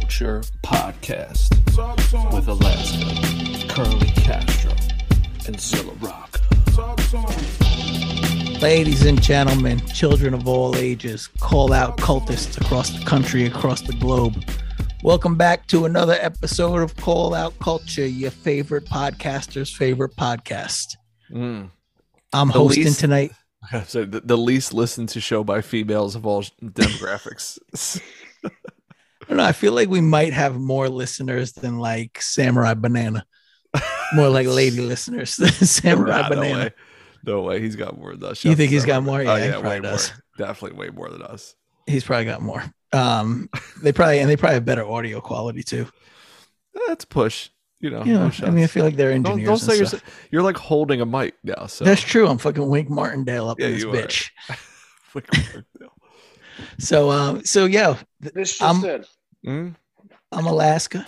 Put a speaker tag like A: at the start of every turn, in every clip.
A: Culture Podcast with Alaska, Curly Castro, and Zilla Rocca.
B: Ladies and gentlemen, children of all ages, call out cultists across the country, across the globe. Welcome back to another episode of Call Out Culture, your favorite podcaster's favorite podcast.
A: Mm.
B: I'm
A: The
B: hosting
A: least-
B: tonight.
A: So the, the least listened to show by females of all demographics.
B: I don't know. I feel like we might have more listeners than like Samurai Banana. More like lady listeners than Samurai
A: Nah, no
B: Banana.
A: way. No way. He's got more than us.
B: You think he's got more?
A: Oh,
B: Yeah, he
A: yeah,
B: probably
A: way
B: does.
A: more. Definitely way more than us.
B: He's probably got more. Um, they probably and they probably have better audio quality too.
A: That's push. You know.
B: You know,
A: no
B: I mean, I feel like they're
A: don't,
B: engineers.
A: don't say
B: and
A: you're, you're like holding a mic now. So
B: That's true. I'm fucking Wink Martindale up
A: Yeah,
B: in this
A: you are.
B: bitch. So, um, so yeah,
C: This just
B: I'm-
C: in.
A: Mm,
B: I'm Alaska.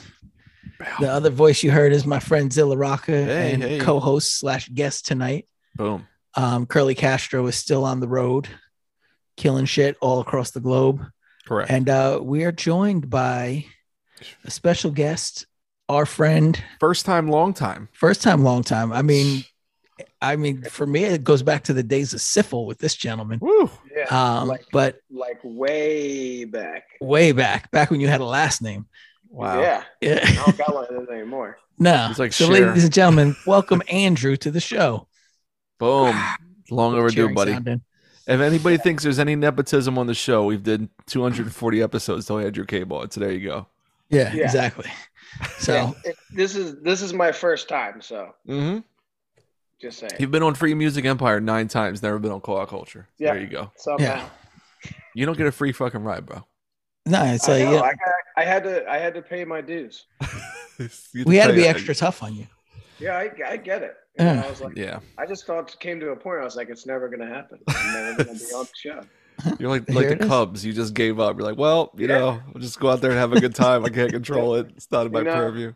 B: The other voice you heard is my friend Zilla Rocca
A: Hey,
B: and
A: hey.
B: co-host slash guest tonight.
A: boom.
B: Um, Curly Castro is still on the road, killing shit all across the globe,
A: Correct.
B: and uh, we are joined by a special guest, our friend,
A: First time, long time.
B: first time, long time. I mean, I mean, for me, it goes back to the days of Syphil with this gentleman.
A: Woo.
C: Yeah,
B: Um,
C: like
B: but
C: like way back.
B: way back, back when you had a last name.
A: Wow.
C: Yeah,
B: Yeah.
C: I don't got one of those anymore.
B: No.
A: It's like
B: so,
A: Cher.
B: ladies and gentlemen, welcome Andrew to the show.
A: Boom. Long overdue, buddy.
B: sound.
A: If anybody thinks there's any nepotism on the show, we've did 240 episodes till Andrew Cable. on. So there you go.
B: Yeah,
C: Yeah.
B: exactly. So
C: Yeah, it- this is this is my first time, so
A: Mm-hmm.
C: Just saying.
A: You've been on Free Music Empire nine times, never been on Call Out Culture.
C: Yeah.
A: There you go.
C: Somehow.
B: Yeah.
A: You don't get a free fucking ride, bro.
B: no, it's
C: I,
B: like
C: know,
B: yeah,
C: I, got- I had to I had to pay my dues.
A: You
B: we had to be
A: it.
B: extra tough on you.
C: Yeah, I, I get it. You know,
B: Yeah.
C: I was like,
A: Yeah.
C: I just thought came to a point. I was like, it's never gonna happen. I'm never gonna be on the show.
A: You're like like
B: it
A: the. Cubs. You just gave up. You're like, well, you
C: Yeah.
A: know, I'll just go out there and have a good time. I can't control it. It's not in my
C: You know.
A: purview.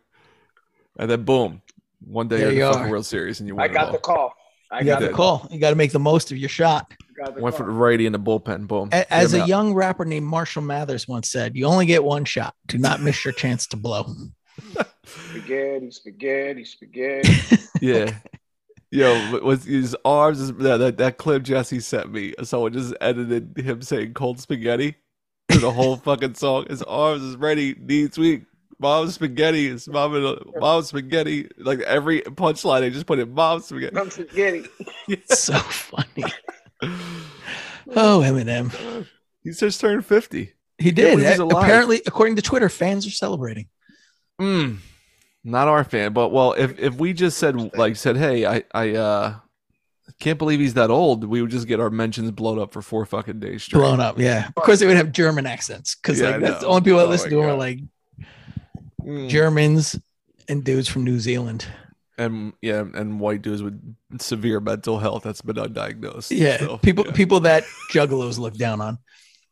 A: And then boom, one day
B: There
A: you're in the fucking. World Series and you win
C: I got the call. I
B: You
C: got
B: got
C: the
B: the
C: call.
B: call. You got to make the most of your shot.
C: Got the
A: Went for the righty in the bullpen. Boom.
B: A- As a
A: out.
B: young rapper named Marshall Mathers once said, "You only get one shot. Do not miss your chance to blow."
C: Spaghetti, spaghetti, spaghetti.
A: Yeah. Yo, was his arms? That, that that clip Jesse sent me. Someone just edited him saying "cold spaghetti" to the whole fucking song. His arms is ready, needs weak. Mom's spaghetti is mom and mom's spaghetti. Like every punchline, they just put in mom's spaghetti.
C: I'm spaghetti.
B: so funny. Oh, Eminem.
A: He's just turned fifty.
B: He did.
A: believe he's alive.
B: Apparently, according to Twitter, fans are celebrating.
A: Mm, not our fan, but well, if if we just said like said, hey, I I uh can't believe he's that old, we would just get our mentions blown up for four fucking days straight.
B: Blown up, yeah. Of course, they would have German accents because
A: Yeah,
B: like that's the only people that
A: Oh
B: listen
A: my
B: to him are like
A: Mm.
B: Germans and dudes from New Zealand.
A: and yeah, and white dudes with severe mental health that's been undiagnosed.
B: Yeah,
A: So,
B: people
A: yeah.
B: people that juggalos look down on.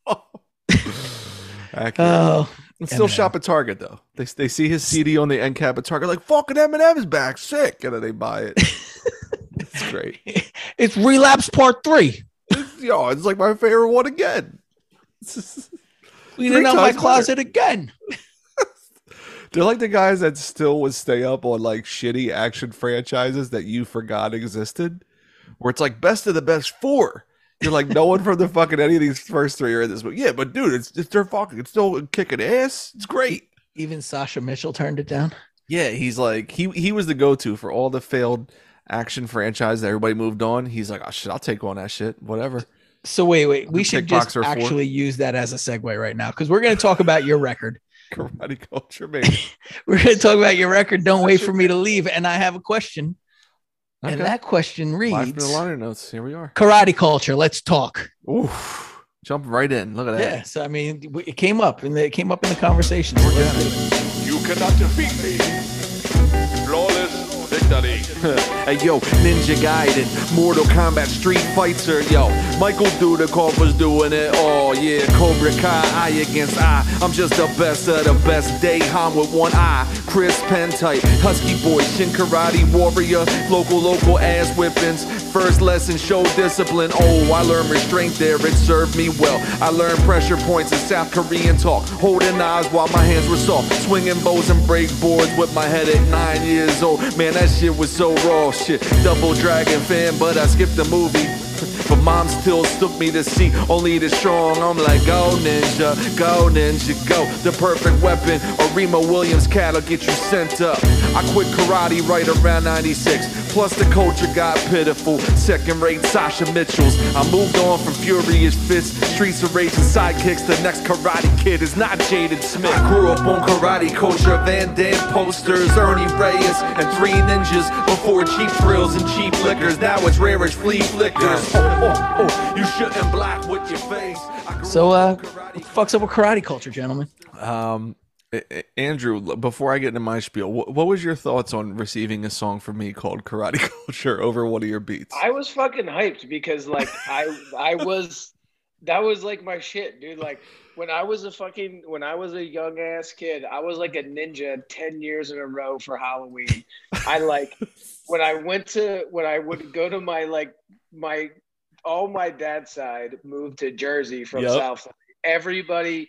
B: Oh,
A: And still shop at Target though. They they see his CD on the end cap at Target, like fucking Eminem's back, sick, and then they buy it. it's great.
B: it's relapse part three.
A: It's, yo, it's like my favorite one again.
B: Cleaning out my
A: better.
B: closet again.
A: They're like the guys that still would stay up on like shitty action franchises that you forgot existed, where it's like best of the best four. You're like, no one from the fucking any of these first three are in this, but yeah, but dude, it's it's they're fucking, it's still kicking ass. It's great.
B: Even Sasha Mitchell turned it down.
A: Yeah, he's like he he was the go to for all the failed action franchise that everybody moved on. He's like, oh shit, I'll take on that shit, whatever.
B: So wait, wait. We should just
A: Kickboxer four.
B: actually use that as a segue right now because we're going to talk about your record.
A: Karate culture, baby.
B: We're going to talk about your record. Don't wait for me to leave. And I have a question, and that question
A: Live
B: reads:
A: the liner notes. Here we are.
B: Karate culture. Let's talk.
A: Oof. Jump right in. Look at that.
B: Yeah. So I mean, it came up and it came up in the conversation. So let's do it.
D: You cannot defeat me.
E: Hey yo, Ninja Gaiden, Mortal Kombat, Street Fighter, yo. Michael Dudikoff was doing it all, yeah. Cobra Kai, eye against eye. I'm just the best of the best. Dae Han with one eye. Chris Penn type, Husky Boy, Shin Karate Warrior, local, local ass whippings. First lesson, show discipline. Oh, I learned restraint there, it served me well. I learned pressure points in South Korean talk. Holding knives while my hands were soft. Swinging bows and break boards with my head at nine years old. Man, that shit was so raw. Shit, Double Dragon fan, but I skipped the movie. But mom still took me to see only the strong. I'm like, go ninja, go ninja, go. The perfect weapon. Or Williams cat'll get you sent up. I quit karate right around 96. Plus the culture got pitiful. Second rate Sasha Mitchells. I moved on from furious fists, streets of rage and sidekicks. The next karate kid is not Jaden Smith. I grew up on karate culture, Van Damme posters, Ernie Reyes, and three ninjas before cheap thrills and cheap liquors. Now it's rare as flea flickers. Oh, oh, oh, you shouldn't black with your face.
B: So, uh,
E: karate
B: what the fuck's up with karate culture, gentlemen?
A: Um, A- A- Andrew, before I get into my spiel, wh- what was your thoughts on receiving a song from me called "Karate Culture" over one of your beats?
C: I was fucking hyped because like I I was that was like my shit, dude. Like when I was a fucking when I was a young ass kid, I was like a ninja ten years in a row for Halloween. I like when I went to when I would go to my like my all my dad's side moved to Jersey from
A: Yep.
C: South Philly. Everybody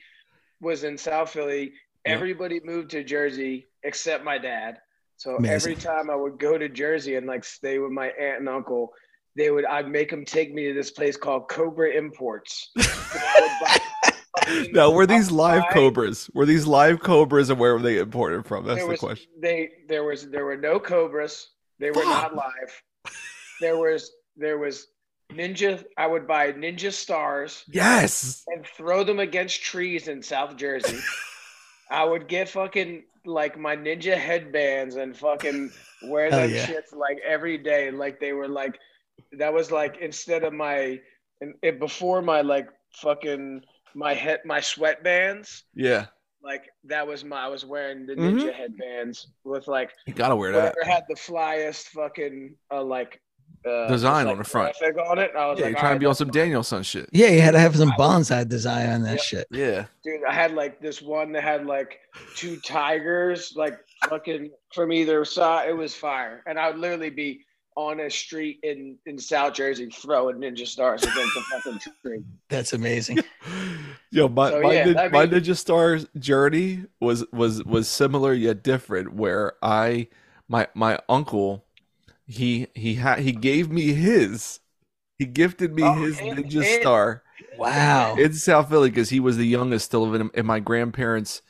C: was in South Philly.
A: Yep.
C: Everybody moved to Jersey except my dad. So
B: Amazing.
C: every time I would go to Jersey and like stay with my aunt and uncle, they would I'd make them take me to this place called Cobra Imports.
A: Now, were these live cobras? Were these live cobras, and where were they imported from? That's
C: there
A: the
C: was,
A: question.
C: They there was there were no cobras. They were not live. There was there was ninja. I would buy ninja stars
A: Yes.
C: and throw them against trees in South Jersey. I would get fucking like my ninja headbands and fucking wear
B: Hell
C: them
B: yeah.
C: shits like every day. Like they were like that was like instead of my and it, before my like fucking my head my sweatbands.
A: Yeah.
C: Like that was my I was wearing the
A: Mhm.
C: ninja headbands with like
A: You gotta wear that.
C: had the flyest fucking uh, like uh,
A: Design
C: just,
A: on the front.
C: on it. And I was
A: Yeah,
C: like,
A: you're trying to be on some
C: that's fine."
A: Daniel-san shit.
B: Yeah, you had to have some bonsai design on that
C: Yep.
B: shit.
A: Yeah.
C: dude. I had like this one that had like two tigers, like fucking from either side. It was fire, and I would literally be on a street in in South Jersey throwing ninja stars against the fucking tree.
B: That's amazing.
A: Yo, my
C: So,
A: my,
C: yeah,
A: nin-
C: I
A: my Ninja Stars journey was was was similar yet different. Where I my my uncle he he had he gave me his he gifted me
C: Oh,
A: his
C: and-
A: Ninja Star
B: Wow.
A: in South Philly because he was the youngest still living in, my grandparents'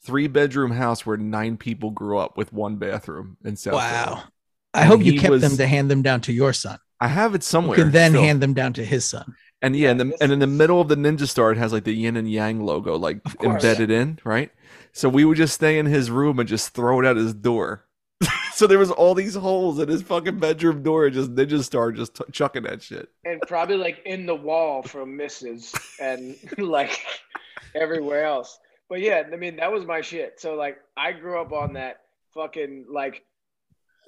A: three bedroom house where nine people grew up with one bathroom in South Philly.
B: Wow. I
A: And
B: hope you kept
A: was-
B: them to hand them down to your son.
A: I have it
B: You
A: somewhere.
B: can then
A: still.
B: hand them down to his son.
A: And yeah, and, the, and in the middle of the Ninja Star, it has like the yin and yang logo like embedded in, right? So we would just stay in his room and just throw it at his door. So there was all these holes in his fucking bedroom door, and just Ninja Star just t- chucking that shit.
C: and probably like in the wall from misses and like everywhere else. But yeah, I mean that was my shit. So like I grew up on that fucking like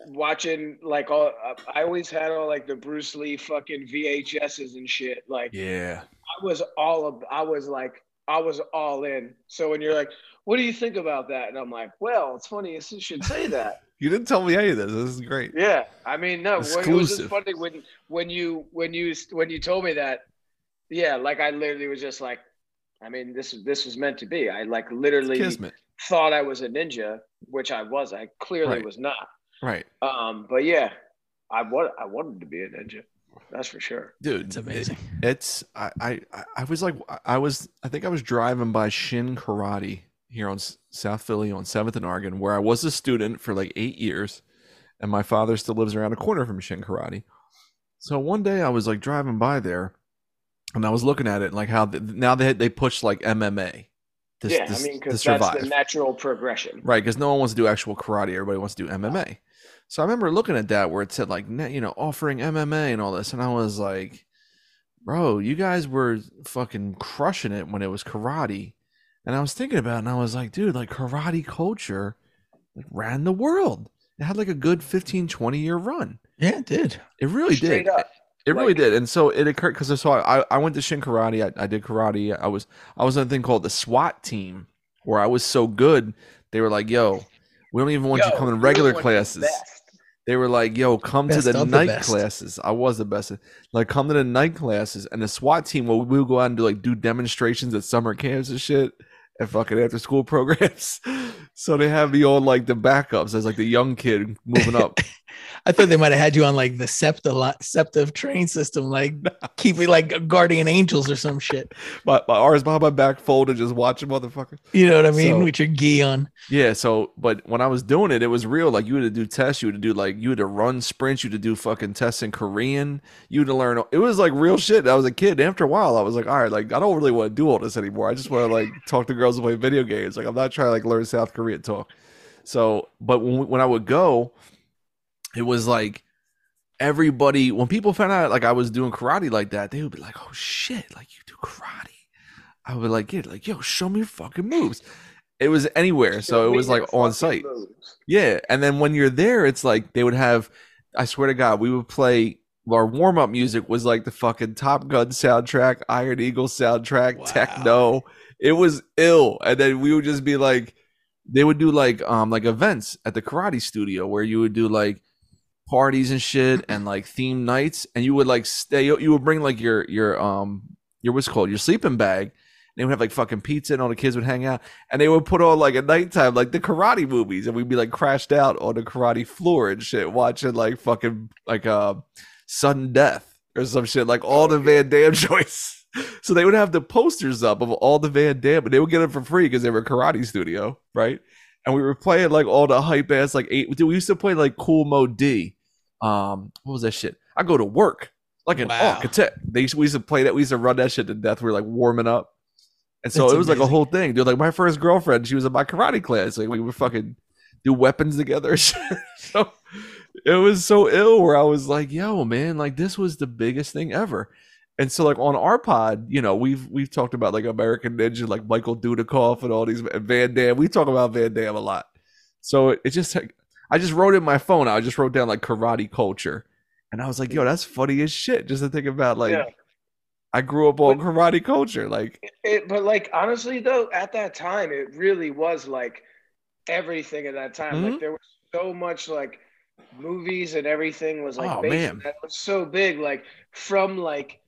C: watching like all I always had all like the Bruce Lee fucking VHSs and shit. Like
A: Yeah,
C: I was all of I was like I was all in. So when you're like, what do you think about that? And I'm like, well, it's funny you should say that.
A: You didn't tell me any of this. This is great.
C: Yeah, I mean, no, it was just funny when when you when you when you told me that. Yeah, like I literally was just like, I mean, this this was meant to be. I like literally thought I was a ninja, which I was. I clearly
A: Right.
C: was not.
A: right,
C: Um, but yeah, I want I wanted to be a ninja. That's for sure.
A: dude?
B: It's amazing.
A: it- it's I, I I- I was like I was I think I was driving by Shin Karate here on South Philly on Seventh and Oregon, where I was a student for like eight years, and my father still lives around a corner from Shin Karate. So one day I was like driving by there, and I was looking at it and like how th- now they they push like MMA. To,
C: yeah,
A: to-
C: I mean, because that's the natural progression.
A: Right, because no one wants to do actual karate. Everybody wants to do MMA. So I remember looking at that where it said like, you know, offering MMA and all this, and I was like, bro, you guys were fucking crushing it when it was karate. And I was thinking about it, and I was like, dude, like karate culture like ran the world. It had like a good 15, 20 year run.
B: Yeah, it did.
A: It really
C: Straight
A: did.
C: up.
A: It really did, and so it occurred because so I I went to Shin Karate. I, I did karate. I was I was on a thing called the SWAT team, where I was so good. They were like, "Yo, we don't even want you
C: Yo,
A: coming
C: you're
A: regular
C: one of
A: classes." they were like, "Yo, come
B: Best
A: to the
B: of the
A: night classes." I was the best. Like, come to the night classes, and the SWAT team will we would go out and do like do demonstrations at summer camps and shit, and fucking after school programs. so they have me on like the backups as like the young kid moving up.
B: I thought they might have had you on like the SEPTA SEPTA train system, like keeping like guardian angels or some shit.
A: my, my arms behind my back folded, just watching motherfuckers.
B: You know what I mean?
A: So-
B: With your gi on.
A: Yeah, so but when I was doing it, it was real. Like you had to do tests, you had to do like you had to run sprints, you had to do fucking tests in Korean, you had to learn. It was like real shit. I was a kid. After a while, I was like, all right, like I don't really want to do all this anymore. I just want to like talk to girls and play video games. Like I'm not trying to like learn South Korean talk. So, but when when I would go, it was like everybody. When people found out like I was doing karate like that, they would be like, oh shit, like you do karate. I would be like get like, yo, show me your fucking moves. It was anywhere, so
C: Show
A: it was like on site.
C: moves.
A: Yeah, and then when you're there, it's like they would have. I swear to God, we would play. Our warm up music was like the fucking Top Gun soundtrack, Iron Eagle soundtrack,
B: Wow.
A: techno. It was ill, and then we would just be like, they would do like um like events at the karate studio where you would do like parties and shit and like theme nights, and you would like stay. You would bring like your your um your what's it called your sleeping bag. And they would have like fucking pizza, and all the kids would hang out and they would put on like at nighttime like the karate movies and we'd be like crashed out on the karate floor and shit watching like fucking like uh sudden death or some shit like all the van damme joints so they would have the posters up of all the van damme and they would get them for free because they were a karate studio right and we were playing like all the hype ass like eight dude, we used to play like Kool Moe Dee um what was that shit i go to work like an
B: Wow.
A: architect they used, we used to play that we used to run that shit to death we were like warming up and so
B: That's
A: it was like a whole thing, dude. Like my first girlfriend, she was in my karate class. Like we would fucking do weapons together. so it was so ill where I was like, yo, man, like this was the biggest thing ever. And so like on our pod, you know, we've we've talked about like American Ninja, like Michael Dudikoff and all these and Van Damme. We talk about Van Damme a lot. So it, it just I just wrote in my phone, I just wrote down like karate culture. And I was like, yo, that's funny as shit. Just to think about like
C: Yeah.
A: I grew up on karate culture. Like
C: It, but like honestly though, at that time, it really was like everything at that time.
A: Mhm.
C: Like there was so much like movies and everything was like
A: Oh,
C: based
A: man.
C: that. Was so big, like from like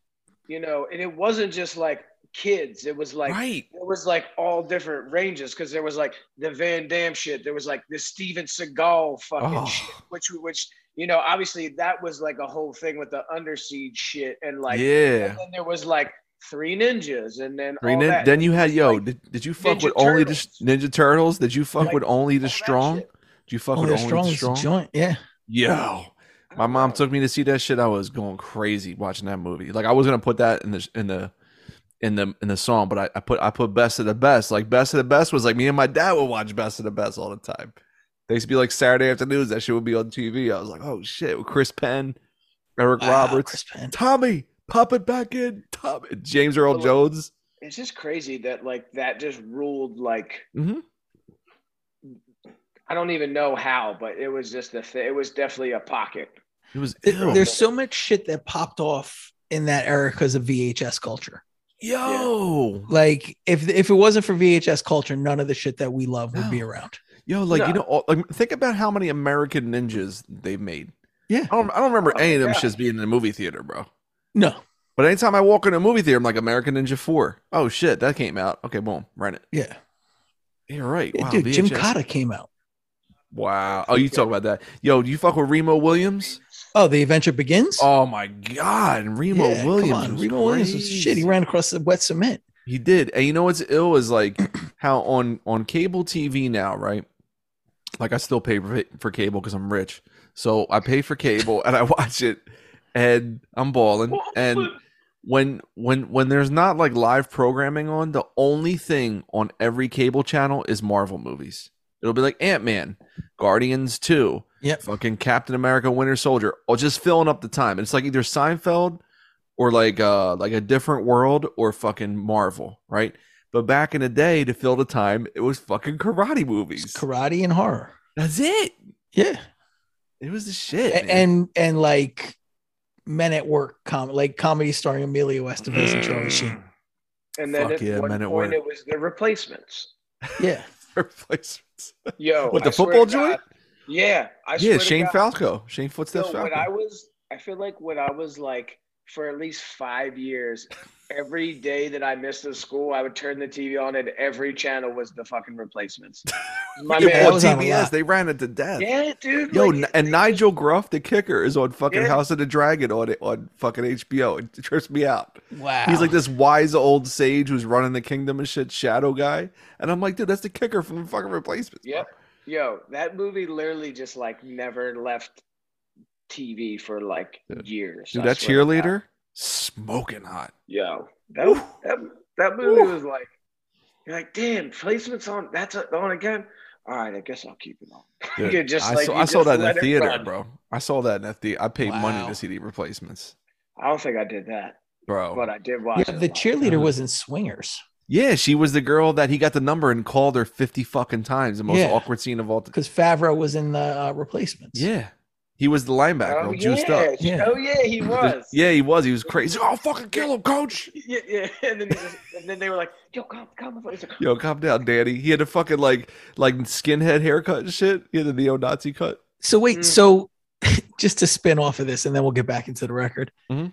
C: you know, and it wasn't just like kids. It was like
A: right.
C: it was like all different ranges because there was like the Van Damme shit. There was like the Steven Seagal fucking
A: Oh.
C: shit, which which you know obviously that was like a whole thing with the Under Siege shit and like
A: yeah.
C: and then there was like Three Ninjas and then
A: Three
C: all
A: nin-
C: that.
A: then you had yo.
C: like,
A: did, did you fuck
C: Ninja
A: with only the Ninja Turtles? Did you fuck
C: Like,
A: with only the strong? Did you fuck
B: Oh,
A: with only
B: strong
A: the strong?
B: joint. Yeah.
A: Yo, my mom took me to see that shit. I was going crazy watching that movie. Like I was gonna put that in the in the in the in the song, but I, I put I put best of the best. Like best of the best was like me and my dad would watch best of the best all the time. They used to be like Saturday afternoons. That shit would be on TV. I was like, oh shit, with Chris Penn, Eric
B: Wow,
A: Roberts,
B: Chris Penn.
A: Tommy, pop it back in, Tommy, James Earl
C: Well,
A: Jones.
C: It's just crazy that like that just ruled like
A: hmm
C: I don't even know how, but it was just a th- it was definitely a pocket.
A: It was
B: Th-
A: ill.
B: There's so much shit that popped off in that era because of VHS culture.
A: Yo,
B: Like if if it wasn't for VHS culture, none of the shit that we love would be around.
A: yo, like you know, all, like think about how many American ninjas they've made.
B: Yeah.
A: I don't, I don't remember
C: Oh,
A: any of them
C: yeah.
A: shits being in a movie theater, bro.
B: No.
A: But anytime I walk in a movie theater, I'm like American Ninja Four. Oh shit, that came out. Okay, boom, rent it.
B: Yeah.
A: You're right.
B: Yeah,
A: Wow,
B: Dude, Jim
A: VHS.
B: Cotta came out.
A: Wow. Oh, you talk about that? Yo, do you fuck with Remo Williams?
B: Oh, The Adventure Begins?
A: Oh my god, Remo
B: Yeah,
A: Williams.
B: Come on.
A: was
B: Remo Williams was shit. He ran across the wet cement.
A: He did. And you know what's ill is like how on on cable TV now, right? Like I still pay for, for cable because I'm rich. So I pay for cable and I watch it and I'm balling. And when when when there's not like live programming on, the only thing on every cable channel is Marvel movies. It'll be like Ant-Man, Guardians 2,
B: Yep.
A: fucking Captain America Winter Soldier, or just filling up the time. It's like either Seinfeld or like uh like a different world or fucking Marvel, right? But back in the day, to fill the time, it was fucking karate movies.
B: Karate and horror.
A: That's it.
B: Yeah.
A: It was the shit.
B: A-
A: man.
B: and and like men at work com like comedy starring Emilio Estevez and Charlie Sheen.
C: And then
A: Fuck
C: at
A: yeah,
C: one
A: Men at
C: point
A: Work.
C: it was the replacements.
B: Yeah.
A: replacements.
C: Yo,
A: What, the
C: I
A: football
C: to
A: joint?
C: God, Yeah, I
A: Yeah,
C: swear
A: Shane
C: God,
A: Falco. Shane Footsteps
C: yo, when I was, I feel like when I was like for at least five years, every day that I missed the school, I would turn the TV on, and every channel was the fucking replacements. My
A: Yeah,
B: that
C: man,
A: on
B: was on a
A: TBS, they ran it to death.
C: yeah, dude.
A: Yo,
C: like,
A: n- and
C: they
A: Nigel Gruff, the kicker, is on fucking
C: Yeah.
A: House of the Dragon on it on fucking HBO. It trips me out.
B: Wow.
A: He's like this wise old sage who's running the kingdom and shit, shadow guy. And I'm like, dude, that's the kicker from the fucking replacements.
C: Yep. Yo, that movie literally just like never left TV for like
A: Dude.
C: years.
A: Dude,
C: I
A: that
C: swear to
A: cheerleader, smoking hot.
C: Yo, that, that that movie was like, you're like, damn, placements on that's on again. All right, I guess I'll keep it on.
A: Dude,
C: You just
A: I
C: like
A: saw,
C: you
A: I saw that in the theater,
C: run.
A: bro. I saw that in the theater. I paid money to see the replacements,
C: I don't think I did that,
A: bro.
C: but I did watch
B: yeah,
C: it.
B: the
C: live.
B: cheerleader was in Swingers
A: yeah, she was the girl that he got the number and called her 50 fucking times. The most
B: Yeah.
A: awkward scene of all time.
B: because Favreau was in the uh, replacements.
A: Yeah. He was the linebacker,
C: Oh
A: all juiced up.
B: Yeah.
C: oh yeah, he was.
A: Yeah, he was. He was crazy. Oh, fucking kill him, coach.
C: yeah, yeah. And then, he just, and then they were like, "Yo, come, come, come."
A: Yo, calm down, Danny. He had a fucking like like skinhead haircut and shit. He had the neo-Nazi cut.
B: So wait,
C: Mm.
B: so just to spin off of this, and then we'll get back into the record.
A: Mhm.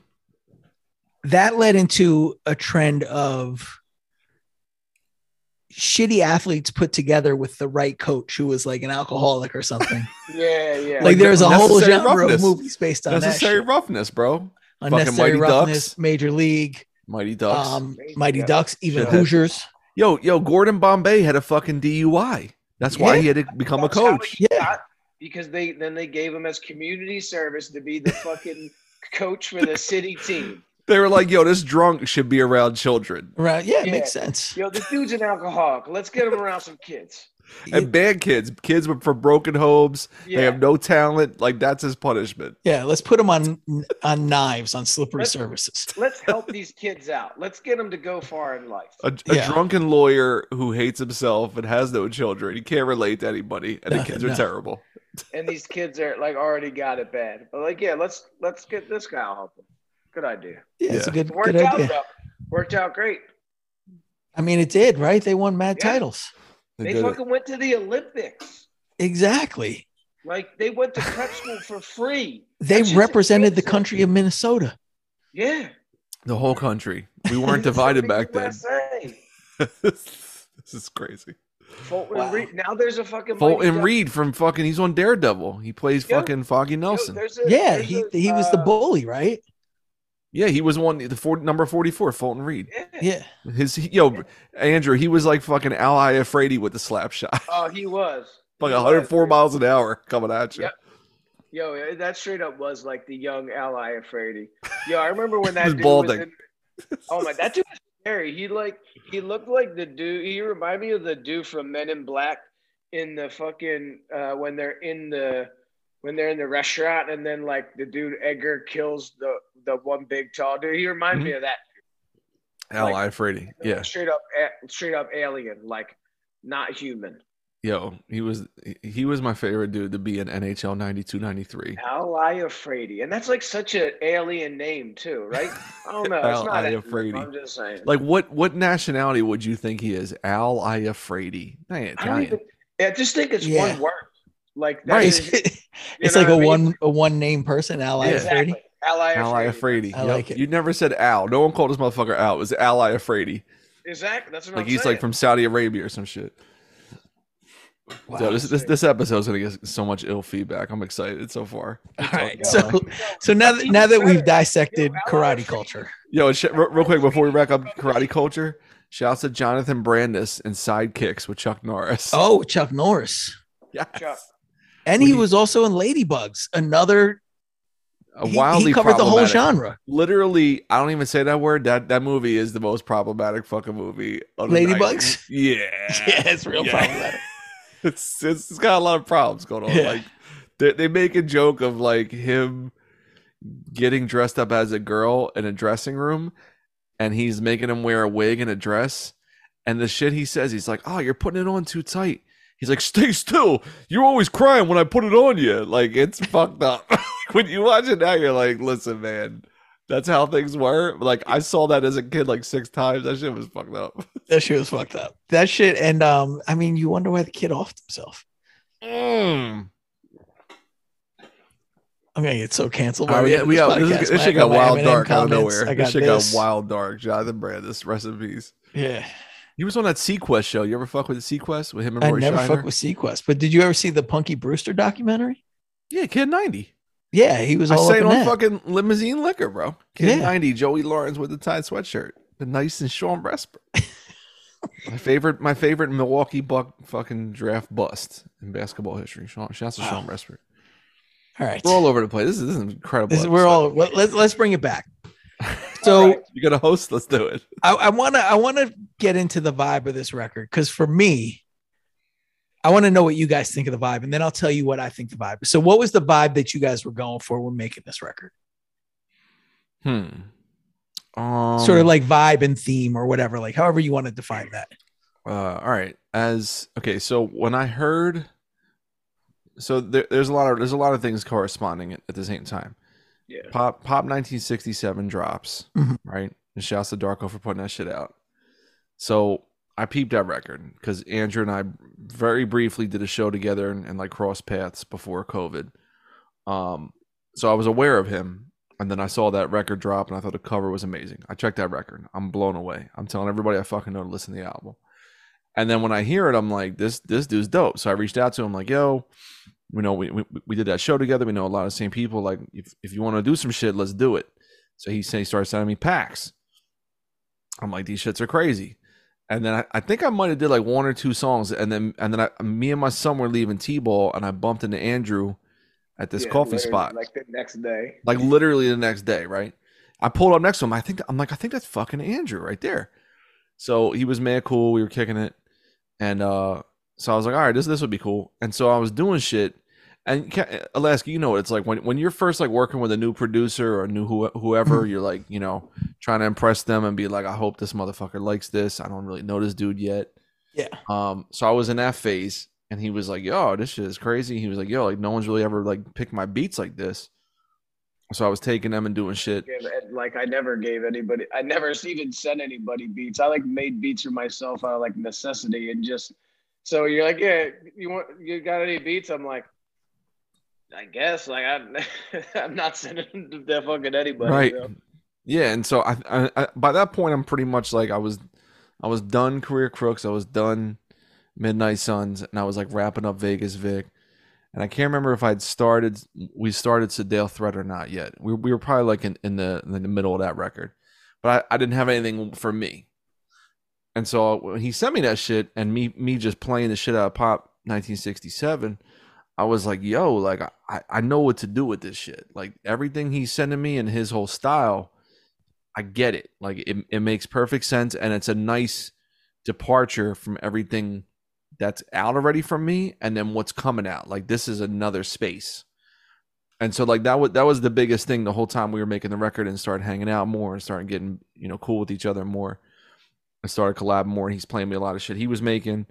B: That led into a trend of shitty athletes put together with the right coach who was like an alcoholic or something.
C: Yeah, yeah.
B: like
A: Like
B: there's a whole genre
A: Roughness.
B: of movies based on that.
A: Necessary
B: shit.
A: roughness, bro.
B: Unnecessary
A: Mighty
B: roughness,
A: Ducks.
B: Major League,
A: Mighty Ducks.
B: um,
C: Mighty
B: Mighty
C: Ducks.
B: Ducks, even
A: Shithead.
B: Hoosiers.
A: yo, yo, Gordon Bombay had a fucking DUI. That's why
B: Yeah.
A: he had to become a
C: That's how
A: coach.
B: Yeah.
C: because they then they gave him as community service to be the fucking coach for the city team.
A: They were like, yo, this drunk should be around children.
B: Right? Yeah, it
C: Yeah.
B: makes sense.
C: Yo, this dude's an alcoholic. Let's get him around some kids.
A: And bad kids, kids with from broken homes, they have no talent. Like that's his punishment.
B: Yeah, let's put him on on knives on slippery
C: Let's-
B: surfaces.
C: Let's help these kids out. Let's get them to go far in life.
A: A, a
B: Yeah.
A: drunken lawyer who hates himself and has no children. He can't relate to anybody, and the
B: No,
A: kids are terrible.
C: And these kids are like already got it bad. But like, yeah, let's let's get this guy. I'll help him. Good idea.
B: Yeah, it's a good
C: It worked
B: good
C: out
B: idea.
C: though. Worked out great.
B: I mean, it did, right? They won mad
C: Yeah.
B: titles.
A: They
C: They
A: did it.
C: fucking went to the Olympics.
B: Exactly.
C: Like they went to prep school for free.
B: They
C: That's just
B: represented the country of Minnesota.
C: Yeah.
A: The whole country. We weren't divided back then. This is crazy.
C: Fulton
B: Wow.
C: Reed. Now there's a fucking Mighty
A: Fulton
C: Ducks-
A: Reed from fucking. He's on Daredevil. He plays
C: Yeah.
A: fucking Foggy Nelson.
C: there's a-
B: Yeah, he
C: a,
B: he was the
C: uh,
B: bully, right?
A: Yeah, he was one the four, number forty four. Fulton Reed.
C: Yeah.
B: Yeah.
A: His he- yo Andrew. He was like fucking Al Iafrate with the slap shot.
C: Oh, he was.
A: like 104 miles an hour coming at you.
C: Yep. Yo, that straight up was like the young ally of Frady. Yo, I remember when that
A: was
C: dude
A: balding.
C: was in, Oh my, that dude was scary. He like he looked like the dude. He reminded me of the dude from Men in Black in the fucking uh, when they're in the when they're in the restaurant and then like the dude Edgar kills the the one big tall dude. He reminded me of that.
A: Al
C: Like-
A: Iafrate. Mm-hmm. Yeah.
C: straight up, straight up alien, like not human.
A: Yo, he was he was my favorite dude to be in NHL 92 93.
C: Al Iafrate, and that's like such an alien name too, right? I don't know.
A: Al
C: it's not
A: Iafrate.
C: I'm just saying.
A: Like what what nationality would you think he is? Al Iafrate.
C: I
A: Italian.
C: even. I just think it's
B: Yeah.
C: one word. Like that
A: Right.
B: It's,
C: is-
B: it's like a
C: mean?
B: one a one name person, Al
A: Yeah.
B: Iafrate.
C: Exactly. Al
A: Al
C: Iafrate.
A: Iafrate.
B: I
A: Yep.
B: like it.
A: You never said Al. No one called this motherfucker Al. It was Al Iafrate.
C: Exactly. That's what
A: Like
C: I'm
A: he's
C: saying.
A: like from Saudi Arabia or some shit.
B: Wow.
A: so this, this this episode's gonna get so much ill feedback. I'm excited so far.
B: All right. So
C: yo,
B: so now that now that we've
C: better.
B: dissected
C: Yo,
B: karate culture.
A: Yo, sh- real, real quick before we wrap up karate culture, shouts to Jonathan Brandis and Sidekicks with Chuck Norris.
B: Oh, Chuck Norris.
A: yes.
C: Chuck.
B: And he
A: he-
B: was also in Ladybugs, another
A: A
B: he,
A: wildly
B: he covered the whole genre.
A: Literally, I don't even say that word. That that movie is the most problematic fucking movie.
B: Ladybugs?
A: 90s. Yeah.
B: Yeah, it's real
A: Yeah.
B: problematic.
A: It's, it's it's got a lot of problems going on.
B: Yeah.
A: Like they, they make a joke of like him getting dressed up as a girl in a dressing room, and he's making him wear a wig and a dress. And the shit he says, he's like, "Oh, you're putting it on too tight." He's like, "Stay still. You're always crying when I put it on you." Like it's fucked up. when you watch it now, you're like, "Listen, man." That's how things were. Like I saw that as a kid like six times. That shit was fucked up.
B: That shit was fucked up. That shit, and um, I mean, you wonder why the kid offed himself.
A: Mm.
B: I'm gonna get so canceled.
A: Oh,
B: by the
A: yeah, we
B: this
A: got this, is- this shit got wild dark out of nowhere.
B: I
A: This shit
B: this.
A: got wild dark. Jonathan Brand, Brandis recipes.
B: Yeah,
A: He was on that seaQuest show. You ever fuck with the seaQuest with him and
B: I
A: Roy
B: never
A: Scheider?
B: fucked with seaQuest, but did you ever see the Punky Brewster documentary?
A: Yeah, Kid 90.
B: Yeah, he was
A: I
B: all
A: say
B: up
A: on
B: that.
A: fucking limousine liquor, bro. Kid
B: Yeah.
A: 90, Joey Lawrence with the tied sweatshirt. The nice and Sean Respert. my favorite, my favorite Milwaukee Buck fucking draft bust in basketball history. Sean, shouts to
B: Wow.
A: Sean Respert.
B: all right,
A: We're all over the place. This is, this is incredible.
B: This- we're all. Let's let's bring it back. So
C: right.
A: you're gonna host? Let's do it.
B: I, I want to I want to get into the vibe of this record because for me, I want to know what you guys think of the vibe, and then I'll tell you what I think the vibe. is. So, what was the vibe that you guys were going for when making this record?
A: Hmm. Um,
B: sort of like vibe and theme or whatever, like however you want to define that.
A: uh, all right as okay so when i heard so there, there's a lot of there's a lot of things corresponding at, at the same time
C: Yeah.
A: pop pop 1967 drops
B: Mhm.
A: right? And shouts to darko for putting that shit out. So i peeped that record because andrew and i very briefly did a show together and, and like cross paths before covid. Um so i was aware of him and then i saw that record drop and i thought the cover was amazing. I checked that record. I'm blown away. I'm telling everybody i fucking know to listen to the album. And then when I hear it, I'm like, this this dude's dope. So I reached out to him, like, yo, you know, we, we we did that show together. We know a lot of the same people. Like, if if you want to do some shit, let's do it. So he said he started sending me packs. I'm like, these shits are crazy. And then I, I think I might have did like one or two songs, and then and then I, me and my son were leaving T-ball, and I bumped into Andrew at this
C: Yeah,
A: coffee spot,
C: Like the next day.
A: like literally the next day, right? I pulled up next to him. I think I'm like, I think that's fucking Andrew right there. So he was mad cool. We were kicking it, and uh, so I was like, all right, this this would be cool. And so I was doing shit. And Alaska, you know what it's like when when you're first like working with a new producer or a new who, whoever, you're like, you know, trying to impress them and be like, I hope this motherfucker likes this. I don't really know this dude yet.
B: Yeah.
A: Um, so I was in that phase, and he was like, "Yo, this shit is crazy." He was like, "Yo, like no one's really ever like picked my beats like this." So I was taking them and doing shit.
C: Like I never gave anybody. I never even sent anybody beats. I like made beats for myself out of like necessity and just. So you're like, yeah, you want you got any beats? I'm like, I guess. Like I'm, I'm not sending to that fucking anybody.
A: right
C: you know?
A: yeah and so I, I, I by that point i'm pretty much like i was i was done career crooks i was done midnight suns and i was like wrapping up vegas vic and i can't remember if i'd started we started sedale threat or not yet we, we were probably like in, in the in the middle of that record but I, I didn't have anything for me and so when he sent me that shit and me me just playing the shit out of pop 1967 I was like, yo, like I, I know what to do with this shit. Like everything he's sending me and his whole style, I get it. Like it, it makes perfect sense and it's a nice departure from everything that's out already from me and then what's coming out. Like this is another space. And so like that was that was the biggest thing the whole time we were making the record and started hanging out more and started getting, you know, cool with each other more. I started collabing more and he's playing me a lot of shit he was making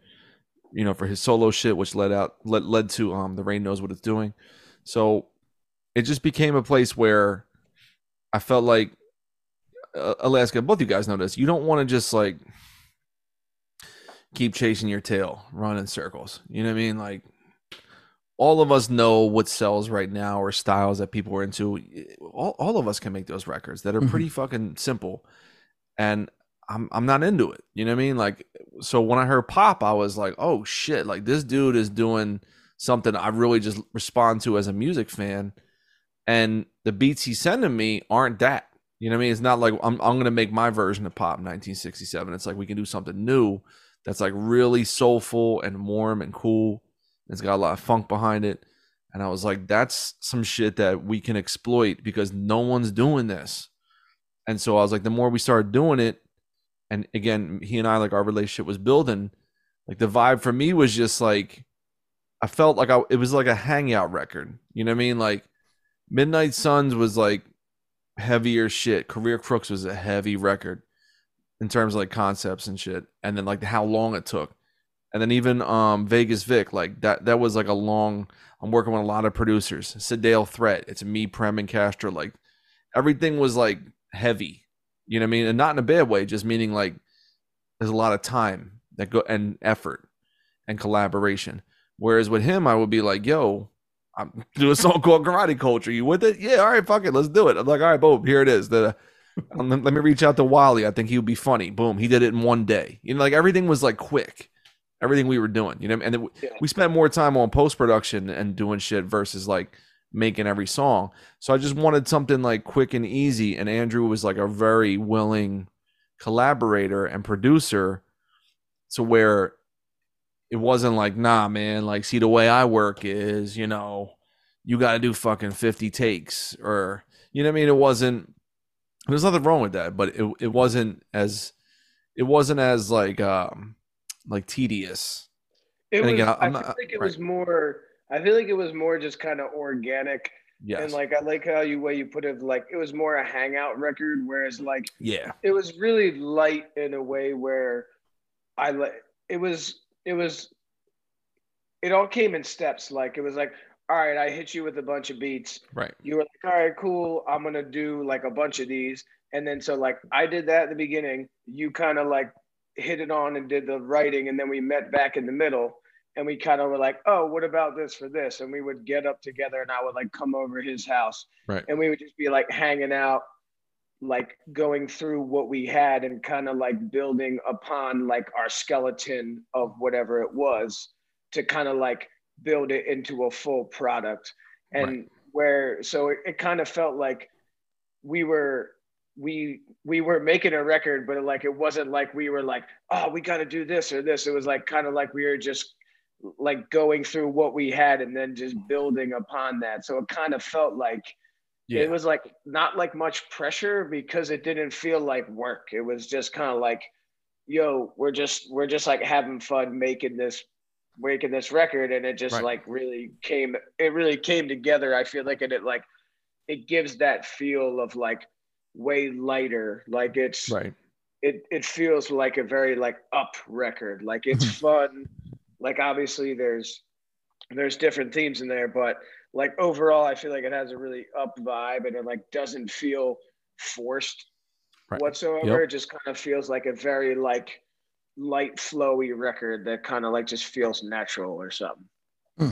A: you know, for his solo shit, which led out led led to um the rain knows what it's doing. So it just became a place where I felt like uh, Alaska. Both you guys know this. You don't want to just like keep chasing your tail, run in circles. You know what I mean? Like all of us know what sells right now or styles that people are into. All, all of us can make those records that are
B: Mhm.
A: pretty fucking simple. And I'm I'm not into it. You know what I mean? Like so when I heard pop, I was like, oh shit, like this dude is doing something I really just respond to as a music fan. And the beats he's sending me aren't that. You know what I mean? It's not like I'm I'm gonna make my version of pop 1967. It's like we can do something new that's like really soulful and warm and cool. It's got a lot of funk behind it. And I was like, that's some shit that we can exploit because no one's doing this. And so I was like, the more we started doing it, and again, he and I like our relationship was building. Like the vibe for me was just like I felt like I it was like a hangout record. You know what I mean? Like Midnight Suns was like heavier shit. Career Crooks was a heavy record in terms of like concepts and shit. And then like how long it took. And then even um Vegas Vic, like that that was like a long I'm working with a lot of producers. Sedale Threat, it's me, Prem and Castro. Like everything was like heavy. You know what I mean? And not in a bad way, just meaning like there's a lot of time that go and effort and collaboration. Whereas with him, I would be like, yo, I'm doing a song called Karate Culture. You with it? Yeah, all right, fuck it, let's do it. I'm like, all right, boom, here it is. The um, let me reach out to Wally. I think he would be funny. Boom, he did it in one day. You know, like everything was like quick. Everything we were doing, you know, and
C: Yeah.
A: we spent more time on post production and doing shit versus like making every song. So I just wanted something like quick and easy. And Andrew was like a very willing collaborator and producer to where it wasn't like, nah, man, like, see, the way I work is, you know, you got to do fucking 50 takes or, you know what I mean? It wasn't, there's nothing wrong with that, but it, it wasn't as, it wasn't as like, um, like tedious.
C: It
A: And
C: was.
A: again,
C: I
A: I'm
C: feel
A: not-
C: like it
A: right.
C: was more. I feel like it was more just kind of organic,
A: Yes.
C: and like I like how you way you put it. Like it was more a hangout record, whereas like
A: yeah.
C: it was really light in a way where I like it was it was it all came in steps. Like it was like, all right, I hit you with a bunch of beats.
A: Right.
C: You were like, all right, cool. I'm gonna do like a bunch of these, and then so like I did that at the beginning. You kind of like hit it on and did the writing, and then we met back in the middle. And we kind of were like, oh, what about this for this? And we would get up together, and I would like come over his house,
A: Right.
C: and we would just be like hanging out like going through what we had and kind of like building upon like our skeleton of whatever it was to kind of like build it into a full product and
A: Right.
C: where so it, it kind of felt like we were we we were making a record but like it wasn't like we were like oh we got to do this or this it was like kind of like we were just like going through what we had and then just building upon that so it kind of felt like
A: Yeah.
C: it was like not like much pressure because it didn't feel like work it was just kind of like yo we're just we're just like having fun making this making this record and it just
A: Right.
C: like really came it really came together i feel like and it like it gives that feel of like way lighter like it's
A: right.
C: it it feels like a very like up record like it's fun like obviously there's there's different themes in there but like overall i feel like it has a really up vibe and it like doesn't feel forced
A: Right.
C: whatsoever
A: Yep.
C: it just kind of feels like a very like light flowy record that kind of like just feels natural or something
A: hmm.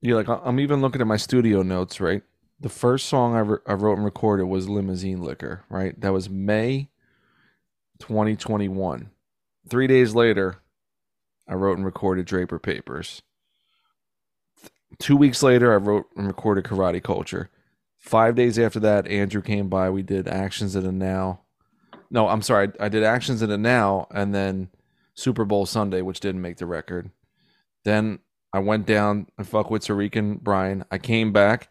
A: You're like I- I'm even looking at my studio notes, right? The first song I, re- I wrote and recorded was Limousine Liquor, right? That was May 2021. Three days later, I wrote and recorded Draper Papers. Two weeks later, I wrote and recorded Karate Culture. Five days after that, Andrew came by. We did Actions in a Now. No, I'm sorry. I, did Actions in a Now and then Super Bowl Sunday, which didn't make the record. Then I went down and fuck with Tariq Brian. I came back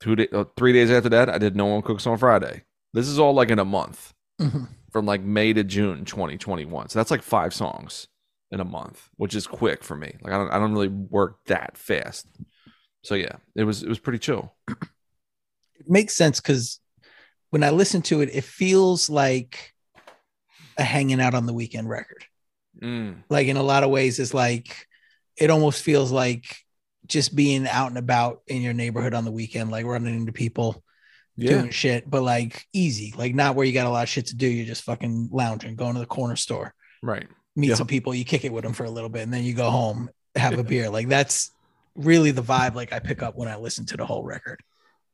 A: two day, uh, three days after that. I did No One Cooks on Friday. This is all like in a month
B: Mhm.
A: from like May to June 2021. So that's like five songs in a month, which is quick for me. Like I don't, I don't really work that fast. So yeah, it was it was pretty chill.
B: It makes sense because when I listen to it, it feels like a hanging out on the weekend record.
A: Mm,
B: Like in a lot of ways, it's like it almost feels like just being out and about in your neighborhood on the weekend, like running into people
A: yeah,
B: doing shit, but like easy, like not where you got a lot of shit to do. You're just fucking lounging, going to the corner store,
A: right.
B: Meet
A: Yeah.
B: some people, you kick it with them for a little bit, and then you go home, have a beer. Like that's really the vibe like I pick up when I listen to the whole record.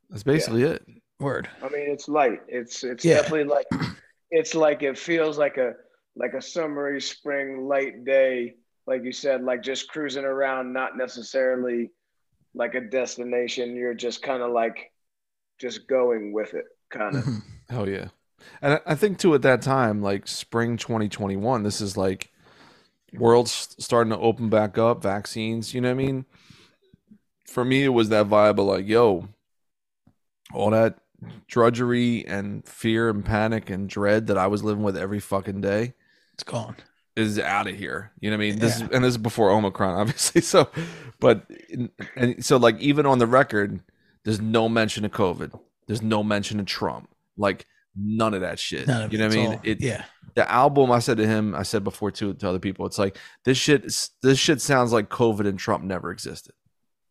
A: That's basically it.
B: Word.
C: i mean it's light it's it's
B: Yeah.
C: definitely like it's like it feels like a like a summery spring light day like you said like just cruising around not necessarily like a destination you're just kind of like just going with it kind of
B: Mhm.
A: Hell yeah. And I- I think too at that time, like spring 2021, this is like world's starting to open back up, vaccines, you know what I mean? For me, it was that vibe of like, yo, all that drudgery and fear and panic and dread that I was living with every fucking day
B: It's gone.
A: is out of here. You know what I mean? This is, and this is before Omicron, obviously. So, but and so like even on the record, there's no mention of COVID. There's no mention of Trump. Like none of that shit.
B: None of
A: you know what I mean?
B: all-
A: It
B: yeah.
A: The album. I said to him, I said before too to other people, it's like this shit. This shit sounds like COVID and Trump never existed,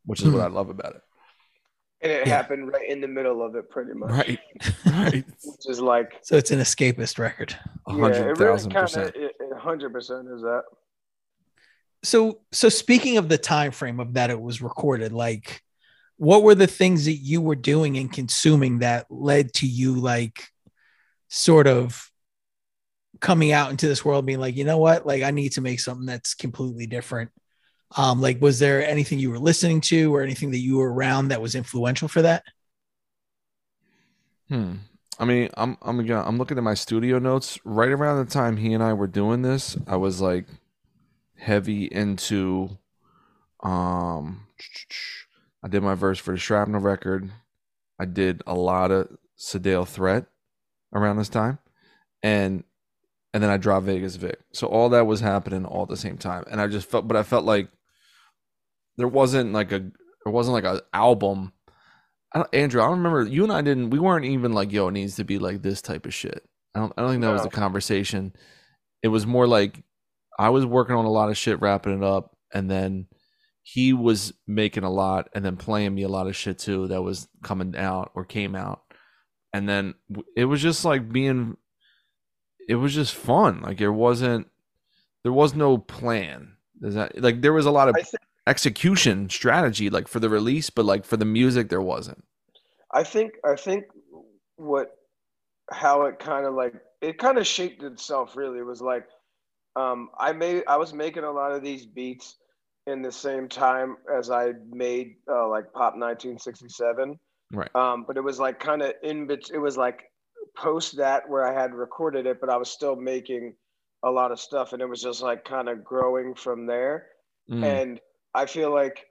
A: which is what hmm. I love about it.
C: and it
B: Yeah.
C: happened right in the middle of it pretty much
A: Right, right,
C: which is like
B: So it's an escapist record.
A: a
C: yeah,
A: hundred
C: it really kind of it, it 100% is that
B: So so speaking of the time frame of that it was recorded, like what were the things that you were doing and consuming that led to you like sort of coming out into this world being like you know what like i need to make something that's completely different um like was there anything you were listening to or anything that you were around that was influential for that
A: Hmm. I mean, I'm I'm again, I'm looking at my studio notes. Right around the time he and I were doing this, I was like heavy into um I did my verse for the Shrapnel record. I did a lot of Sedale Threat around this time. And and then I dropped Vegas Vic. So all that was happening all at the same time. And I just felt but I felt like there wasn't like a there wasn't like an album I don't, Andrew, I don't remember you and I didn't. We weren't even like, "Yo, it needs to be like this type of shit." I don't. I don't think that was the conversation. It was more like I was working on a lot of shit, wrapping it up, and then he was making a lot, and then playing me a lot of shit too that was coming out or came out, and then it was just like being. It was just fun. Like there wasn't. There was no plan. Is that like there was a lot of
C: think
A: execution strategy like for the release, but like for the music there wasn't.
C: I think I think what how it kind of like it kind of shaped itself really it was like um I made I was making a lot of these beats in the same time as I made uh, like Pop 1967
A: Right.
C: um but it was like kind of in bet it was like post that where I had recorded it but I was still making a lot of stuff and it was just like kind of growing from there
A: Mm.
C: and I feel like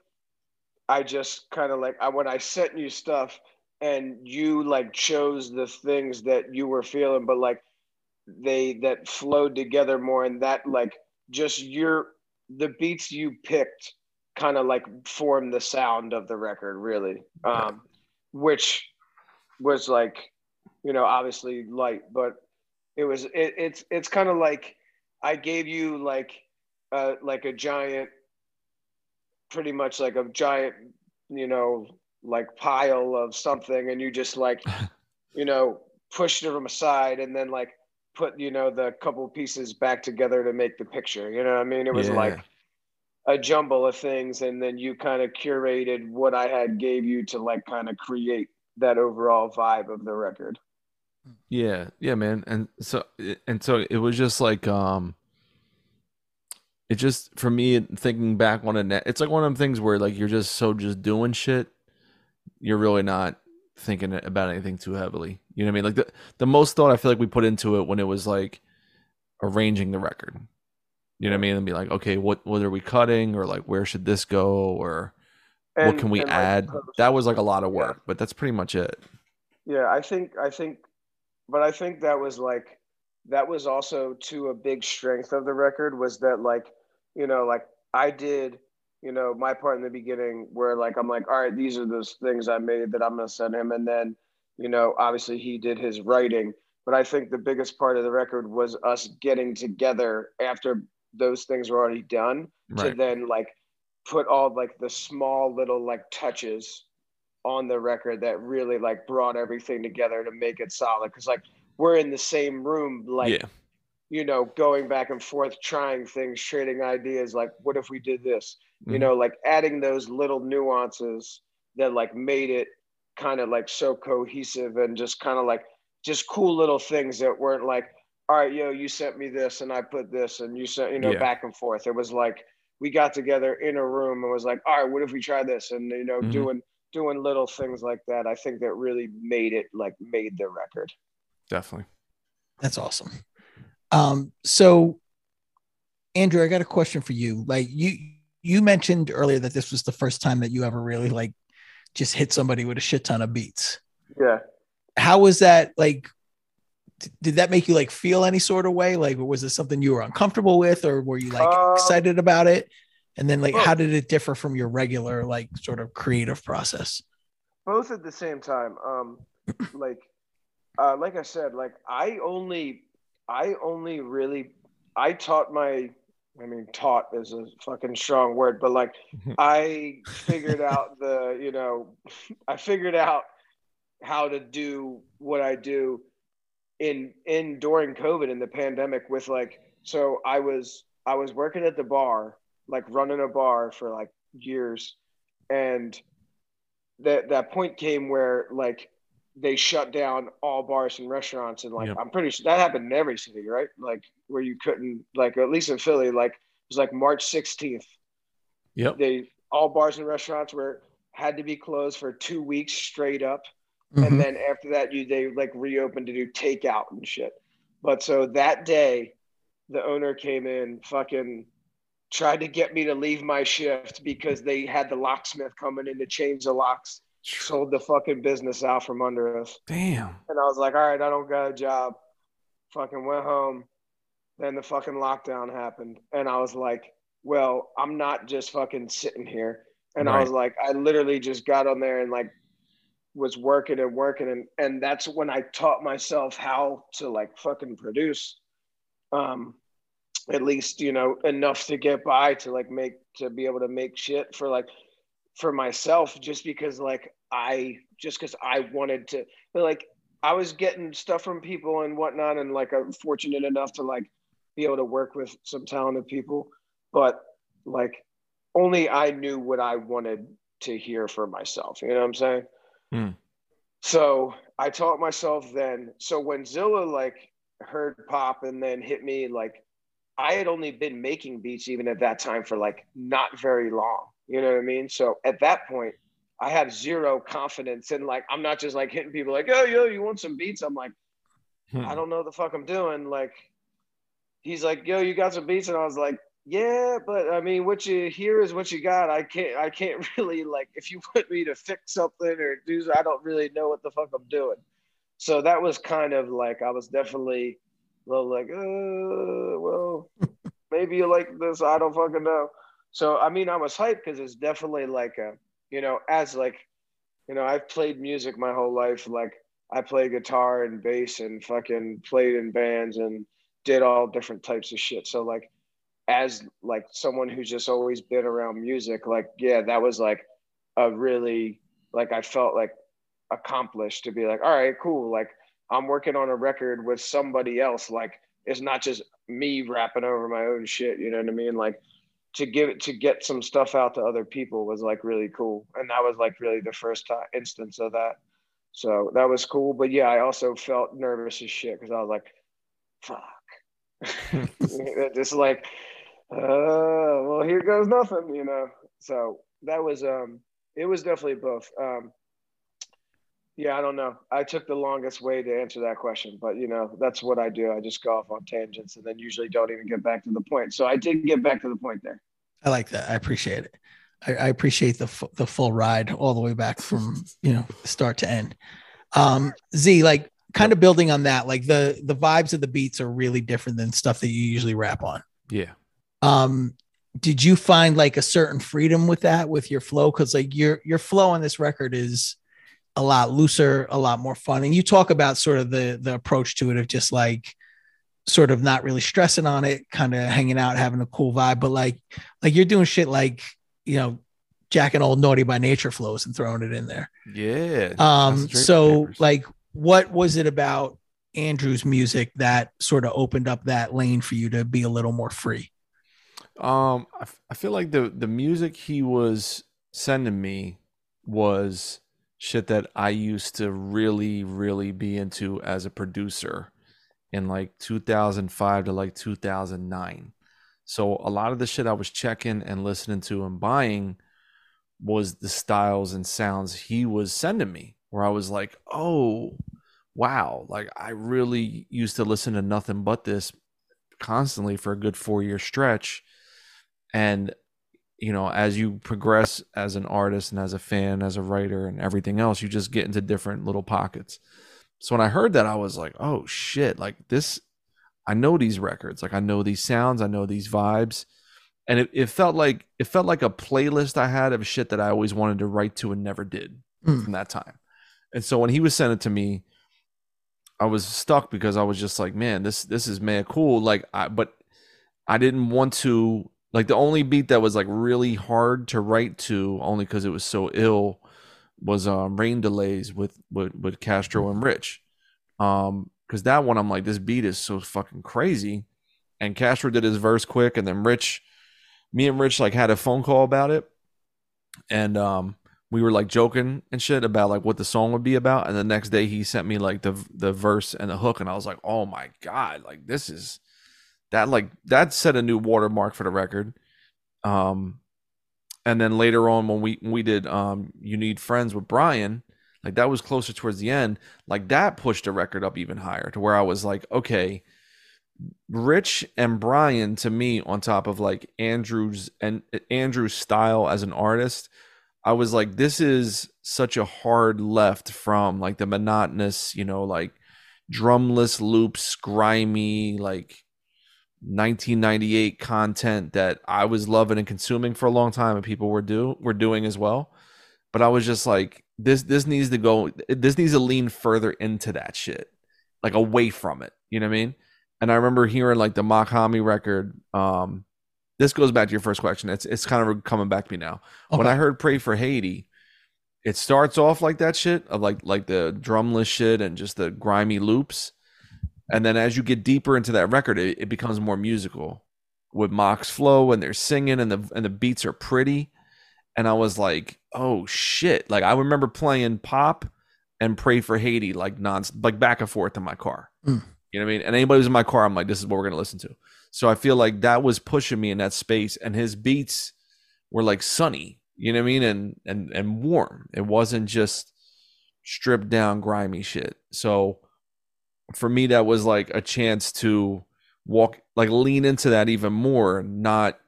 C: I just kind of like I when I sent you stuff and you like chose the things that you were feeling, but like they that flowed together more and that like just your the beats you picked kind of like formed the sound of the record really um which was like you know obviously light but it was it, it's it's kind of like i gave you like uh like a giant pretty much like a giant you know like pile of something and you just like you know pushed them aside and then like put you know the couple pieces back together to make the picture you know what i mean it was
A: Yeah.
C: like a jumble of things and then you kind of curated what i had gave you to like kind of create that overall vibe of the record
A: Yeah, yeah, man. And so and so it was just like um it just for me thinking back on it it's like one of them things where like you're just so just doing shit you're really not thinking about anything too heavily. You know what I mean? Like the the most thought I feel like we put into it when it was like arranging the record. You know what I mean? And be like, okay, what what are we cutting or like where should this go or what can we
C: and, like,
A: add? That was like a lot of
C: Yeah.
A: work, but that's pretty much it.
C: Yeah, I think I think but I think that was like that was also to a big strength of the record was that like, you know, like I did, you know, my part in the beginning where like I'm like, all right, these are those things I made that I'm gonna send him and then, you know, obviously he did his writing. But I think the biggest part of the record was us getting together after those things were already done to then like put all like the small little like touches on the record that really like brought everything together to make it solid because like we're in the same room like
A: yeah.
C: you know going back and forth trying things trading ideas like what if we did this you
A: Mhm.
C: know like adding those little nuances that like made it kind of like so cohesive and just kind of like just cool little things that weren't like all right yo you sent me this and i put this and you sent you know
A: Yeah.
C: back and forth it was like we got together in a room and was like all right what if we try this and you know
A: Mhm.
C: doing doing little things like that i think that really made it like made the record
A: Definitely.
B: That's awesome. Um, so Andrew, I got a question for you. Like you you mentioned earlier that this was the first time that you ever really like just hit somebody with a shit ton of beats.
C: yeah
B: How was that like did that make you like feel any sort of way? Like was it something you were uncomfortable with or were you like
C: Um,
B: excited about it? And then like
C: well-
B: how did it differ from your regular like sort of creative process?
C: both at the same time um like uh like i said like i only i only really i taught my i mean taught is a fucking strong word but like i figured out the you know i figured out how to do what i do in in during covid in the pandemic with like so i was i was working at the bar like running a bar for like years and that that point came where like they shut down all bars and restaurants and like
A: Yep.
C: I'm pretty sure that happened in every city, right? Like where you couldn't like at least in Philly, like it was like March 16th.
A: Yep.
C: They all bars and restaurants were had to be closed for two weeks straight up.
B: Mhm.
C: And then after that, you they like reopened to do takeout and shit. But so that day, the owner came in, fucking tried to get me to leave my shift because they had the locksmith coming in to change the locks, sold the fucking business out from under us.
A: Damn.
C: And I was like, all right, I don't got a job. Fucking went home. Then the fucking lockdown happened. And I was like, well, I'm not just fucking sitting here. And I was like, I literally just got on there and like was working and working. And, and that's when I taught myself how to like fucking produce. Um, at least, you know, enough to get by to like make, to be able to make shit for like, for myself, just because like I, just because I wanted to, like I was getting stuff from people and whatnot, and like I'm fortunate enough to like be able to work with some talented people, but like only I knew what I wanted to hear for myself. You know what I'm saying?
A: Hmm.
C: So I taught myself then. So when Zilla like heard pop and then hit me, like I had only been making beats even at that time for like not very long. You know what I mean? So at that point, I have zero confidence in like I'm not just like hitting people like, oh yo, you want some beats? I'm like,
A: Hmm.
C: I don't know the fuck I'm doing. Like he's like, yo, you got some beats, and I was like, yeah, but I mean, what you hear is what you got. I can't, I can't really like if you want me to fix something or do, I don't really know what the fuck I'm doing. So that was kind of like I was definitely a little like, uh, well, maybe you like this. I don't fucking know. So I mean, I was hyped because it's definitely like a, you know, as like, you know, I've played music my whole life. Like I play guitar and bass and fucking played in bands and did all different types of shit. So like, as like someone who's just always been around music, like yeah, that was like a really like I felt like accomplished to be like, all right, cool. Like I'm working on a record with somebody else. Like it's not just me rapping over my own shit. You know what I mean? Like to give it to get some stuff out to other people was like really cool, and that was like really the first time instance of that. So that was cool. But yeah, I also felt nervous as shit because I was like, fuck. just like, uh, well, here goes nothing, you know. So that was um it was definitely both. Um yeah, I don't know. I took the longest way to answer that question, but you know, that's what I do. I just go off on tangents and then usually don't even get back to the point. So I did get back to the point there.
B: I like that. I appreciate it. I, I appreciate the fu- the full ride all the way back from you know start to end. Um, Z, like kind of building on that, like the the vibes of the beats are really different than stuff that you usually rap on.
A: Yeah.
B: Um, did you find like a certain freedom with that with your flow? Because like your your flow on this record is a lot looser, a lot more fun, and you talk about sort of the the approach to it of just like sort of not really stressing on it, kind of hanging out, having a cool vibe, but like like you're doing shit like you know jacking old naughty by nature flows and throwing it in there.
A: Yeah.
B: Um,
A: That's the Draper
B: so
A: Papers.
B: like, what was it about Andrew's music that sort of opened up that lane for you to be a little more free?
A: Um, I, f- I feel like the the music he was sending me was shit that I used to really, really be into as a producer in like 2005 to like 2009. So a lot of the shit I was checking and listening to and buying was the styles and sounds he was sending me, where I was like, oh, wow, like I really used to listen to nothing but this constantly for a good four year stretch and you know as you progress as an artist and as a fan as a writer and everything else you just get into different little pockets. So when i heard that i was like oh shit like this i know these records. Like i know these sounds. I know these vibes. And it, it felt like it felt like a playlist i had of shit that i always wanted to write to and never did
B: Hmm.
A: from that time. And so when he was sending it to me i was stuck because i was just like man this this is mad cool. Like i but i didn't want to like the only beat that was like really hard to write to only because it was so ill was um rain delays with with, with castro and rich. Um because that one i'm like this beat is so fucking crazy. And castro did his verse quick and then rich me and rich like had a phone call about it. And um we were like joking and shit about like what the song would be about, and the next day he sent me like the the verse and the hook, and I was like, oh my god, like this is that like that set a new watermark for the record. Um, and then later on when we when we did um you need friends with Brian, like that was closer towards the end, like that pushed the record up even higher to where I was like, okay. Rich and Brian to me on top of like Andrew's and Andrew's style as an artist I was like, this is such a hard left from like the monotonous, you know, like drumless loops, grimy, like 1998 content that I was loving and consuming for a long time, and people were do were doing as well. But I was just like, this this needs to go. This needs to lean further into that shit, like away from it. You know what I mean? And I remember hearing like the Mach-Hommy record, um, this goes back to your first question. It's it's kind of coming back to me now. Okay. When I heard "Pray for Haiti," it starts off like that shit of like like the drumless shit and just the grimy loops, and then as you get deeper into that record, it, it becomes more musical with Mach's flow and they're singing and the and the beats are pretty. And I was like, oh shit! Like I remember playing pop and "Pray for Haiti" like non like back and forth in my car. Mm. You know what I mean? And anybody who's in my car, I'm like, this is what we're gonna listen to. So I feel like that was pushing me in that space, and his beats were like sunny, you know what I mean, and and and warm. It wasn't just stripped down grimy shit. So for me, that was like a chance to walk, like lean into that even more, not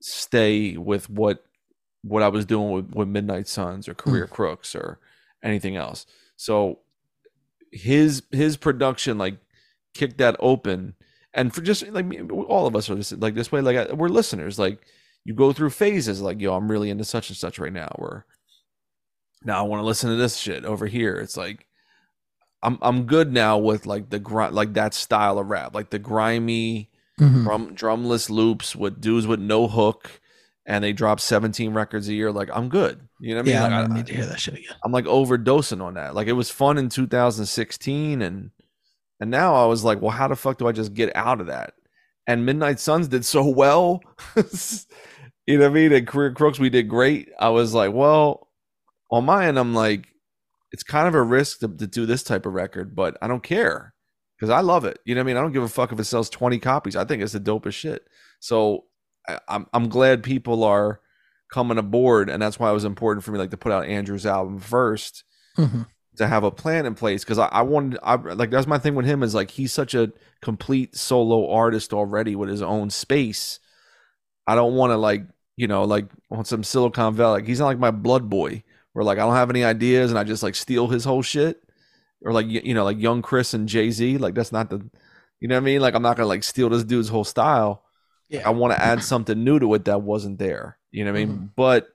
A: stay with what what I was doing with, with Midnight Suns or Career mm. Crooks or anything else. So his his production like kicked that open and for just like all of us are just like this way like we're listeners like you go through phases like yo i'm really into such and such right now or now i want to listen to this shit over here it's like i'm i'm good now with like the grind like that style of rap like the grimy mm-hmm. drum drumless loops with dudes with no hook and they drop 17 records a year like i'm good you know what i mean
B: yeah,
A: like,
B: I don't need to hear that shit again
A: i'm like overdosing on that like it was fun in 2016 and and now I was like, well, how the fuck do I just get out of that? And Midnight Suns did so well. you know what I mean? And Career Crooks, we did great. I was like, well, on my end, I'm like, it's kind of a risk to, to do this type of record, but I don't care because I love it. You know what I mean? I don't give a fuck if it sells 20 copies. I think it's the dopest shit. So I, I'm I'm glad people are coming aboard, and that's why it was important for me like to put out Andrew's album 1st mm-hmm to have a plan in place because I, I wanted I like that's my thing with him is like he's such a complete solo artist already with his own space. I don't want to like you know like on some Silicon Valley. Like he's not like my blood boy where like I don't have any ideas and I just like steal his whole shit or like you know like young Chris and Jay Z. Like that's not the you know what I mean. Like I'm not gonna like steal this dude's whole style. Yeah. I want to add something new to it that wasn't there. You know what I mean? Mm-hmm. But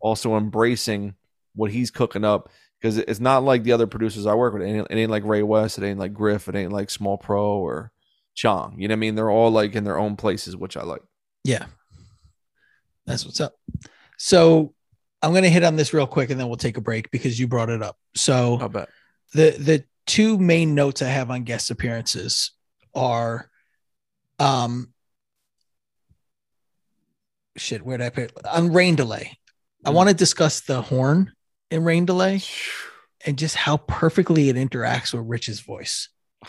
A: also embracing what he's cooking up because it's not like the other producers I work with. It ain't, it ain't, like Ray West, it ain't like Griff, it ain't like Small Pro or Chong. You know what I mean? They're all like in their own places, which I like.
B: Yeah, that's what's up. So I'm gonna hit on this real quick, and then we'll take a break because you brought it up. So
A: bet
B: the the two main notes I have on guest appearances are, um, shit. Where did I put it? on rain delay? I mm. want to discuss the horn in Rain Delay and just how perfectly it interacts with Rich's voice.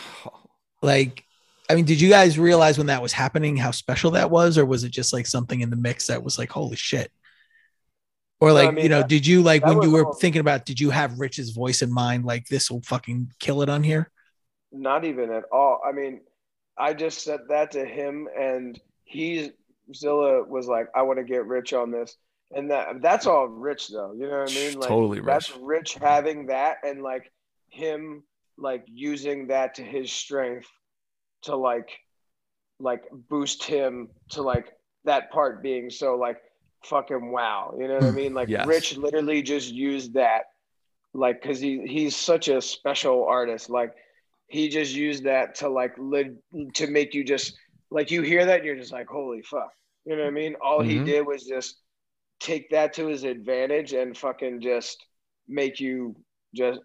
B: Like, I mean, did you guys realize when that was happening how special that was, or was it just like something in the mix that was like, holy shit? Or like, I mean, you know, that, did you like when you were all, thinking about, did you have Rich's voice in mind? Like, this will fucking kill it on here?
C: Not even at all. I mean, I just said that to him, and he's Zilla was like, I want to get Rich on this and that that's all rich though you know what i mean like
A: totally rich.
C: that's rich having that and like him like using that to his strength to like like boost him to like that part being so like fucking wow. You know what i mean? Like yes. rich literally just used that like because he he's such a special artist. Like he just used that to like li- to make you just like you hear that you're just like holy fuck. You know what i mean? All mm-hmm. he did was just take that to his advantage and fucking just make you just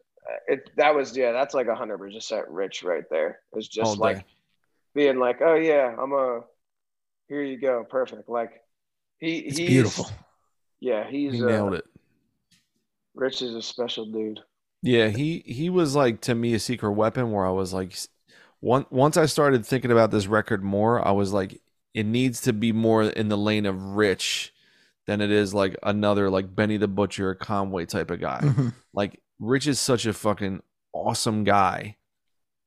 C: it that was yeah that's like a hundred percent rich right there. It's just like being like oh yeah i'm a here you go perfect. Like he
B: it's he's beautiful
C: yeah he's
A: he nailed uh, it
C: Rich is a special dude.
A: Yeah, he he was like to me a secret weapon where I was like one once I started thinking about this record more, I was like it needs to be more in the lane of Rich than it is like another like Benny the Butcher Conway type of guy.
B: Mhm.
A: Like Rich is such a fucking awesome guy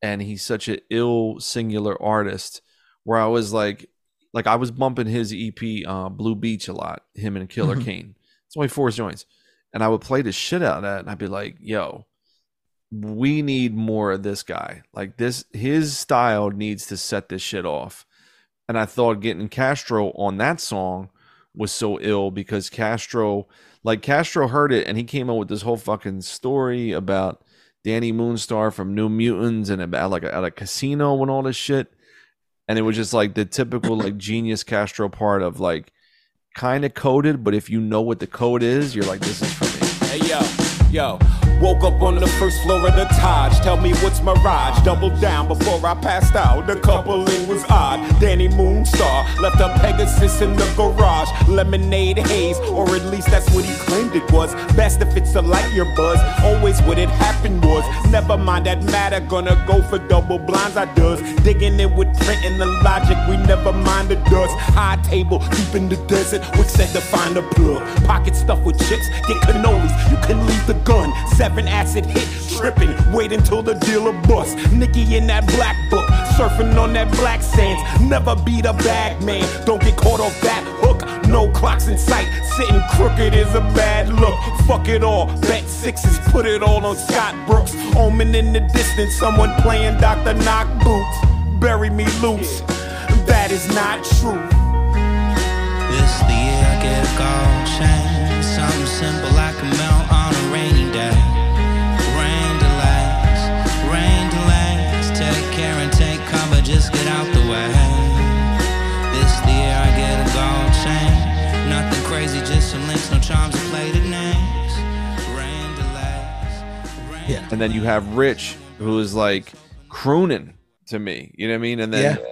A: and he's such an ill singular artist where I was like like I was bumping his EP uh Blue Beach a lot, him and Killer
B: Mhm.
A: Kane. It's only four joints. And I would play the shit out of that and I'd be like, yo, we need more of this guy. Like this his style needs to set this shit off. And I thought getting Castro on that song was so ill because Castro like Castro heard it and he came up with this whole fucking story about Dani Moonstar from New Mutants and about like at a casino and all this shit. And it was just like the typical like genius Castro part of like kind of coded, but if you know what the code is, you're like, this is for me.
F: Hey yo, yo. Woke up on the first floor of the Taj. Tell me what's Mirage. Doubled down before I passed out. The coupling was odd. Dani Moonstar left a Pegasus in the garage. Lemonade haze, or at least that's what he claimed it was. Best if it's a light year buzz. Always what it happened was. Never mind that matter. Gonna go for double blinds. I does. Digging in with print and the logic. We never mind the dust. High table deep in the desert. Which said to find a plug. Pocket stuffed with chips. Get cannolis. You can leave the gun. Seven acid hit. Tripping. Wait until the dealer bust. Nicky in that black book. Surfing on that black sands. Never beat a bag man. Don't get caught off that hook. No clocks in sight. Sitting crooked is a bad look. Fuck it all. Bet sixes. Put it all on Scott Brooks. Omen in the distance. Someone playing Dr. Knock Boots. Bury me loose. That is not true.
G: This the year I get a gold chain. Something simple I can melt just get out the way. This the year I get a gold chain. Nothing crazy, just some links, no charms or plated names. Rain delays. Rain
B: Yeah.
A: And then you have Rich, who is like crooning to me. You know what I mean? And then
B: Yeah.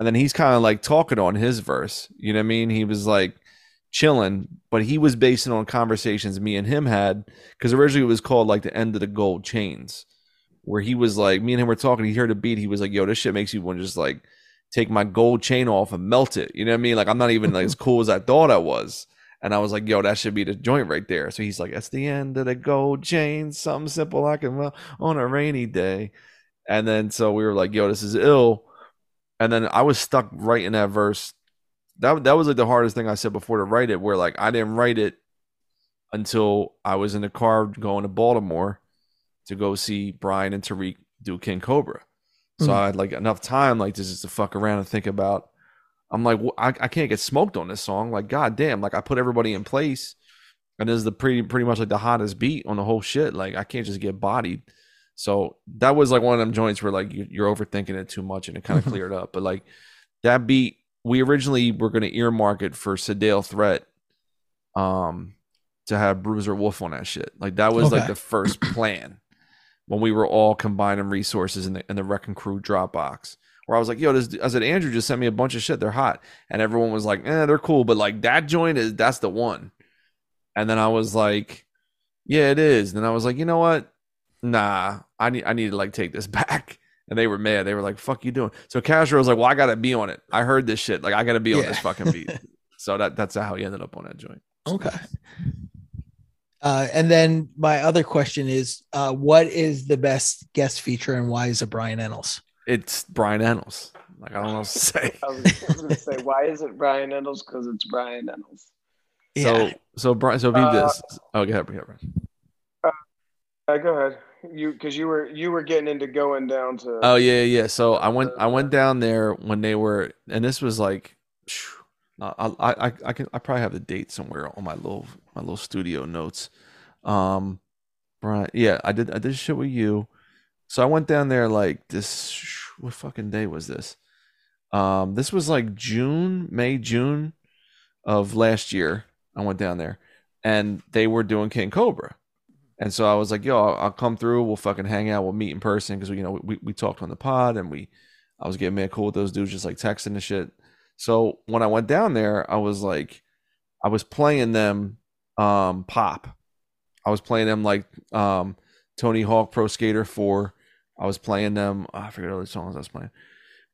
A: and then he's kind of like talking on his verse. You know what I mean? He was like chilling, but he was basing on conversations me and him had because originally it was called like the end of the gold chains, where he was like, me and him were talking. He heard a beat. He was like, "Yo, this shit makes you want to just like take my gold chain off and melt it." You know what I mean? Like I'm not even like as cool as I thought I was. And I was like, yo, that should be the joint right there. So he's like, that's the end of the gold chain. Something simple I can well on a rainy day. And then so we were like, yo, this is ill. And then I was stuck right in that verse. That that was like the hardest thing I said before to write it, where like I didn't write it until I was in the car going to Baltimore to go see Brian and Tariq do King Cobra. So
B: Mm.
A: I had like enough time like this just to fuck around and think about. I'm like, wh- I, I can't get smoked on this song. Like, god damn, like I put everybody in place, and this is the pretty pretty much like the hottest beat on the whole shit. Like I can't just get bodied. So that was like one of them joints where like you, you're overthinking it too much, and it kind of cleared up. But like that beat, we originally were going to earmark it for Sedale Threat, um, to have Bruiser Wolf on that shit. Like that was like the first plan when we were all combining resources in the in the Wrecking Crew Dropbox. Where I was like, "Yo, this," I said, "Andrew just sent me a bunch of shit. They're hot," and everyone was like, "Eh, they're cool," but like that joint is that's the one. And then I was like, "Yeah, it is." And then I was like, "You know what? Nah, I need I need to like take this back." And they were mad. They were like, "Fuck you doing?" So Castro was like, "Well, I gotta be on it. I heard this shit. Like, I gotta be on this fucking beat." so that that's how he ended up on that joint.
B: Okay. Uh, and then my other question is, uh, what is the best guest feature and why is it Brian Ennals?
A: It's Brian Ennals. Like I don't know what to say.
C: I was, I was gonna say, why is it Brian Ennals? Because it's Brian Ennals.
A: So so Brian so be
C: Uh,
A: this. Oh, go ahead, go ahead, Brian.
C: Uh, go ahead, you because you were you were getting into going down to.
A: Oh yeah, yeah. So I went I went down there when they were, and this was like, phew, I I I, I can I probably have the date somewhere on my little my little studio notes. Um, Brian, yeah, I did I did shit with you. So I went down there like this. What fucking day was this? Um, this was like June, May, June of last year. I went down there, and they were doing King Cobra. And so I was like, yo, I'll, I'll come through. We'll fucking hang out. We'll meet in person because you know, we, we talked on the pod and we, I was getting mad cool with those dudes, just like texting and shit. So when I went down there, I was like, I was playing them um pop, I was playing them like um, Tony Hawk Pro Skater 4. I was playing them. I forget other songs I was playing,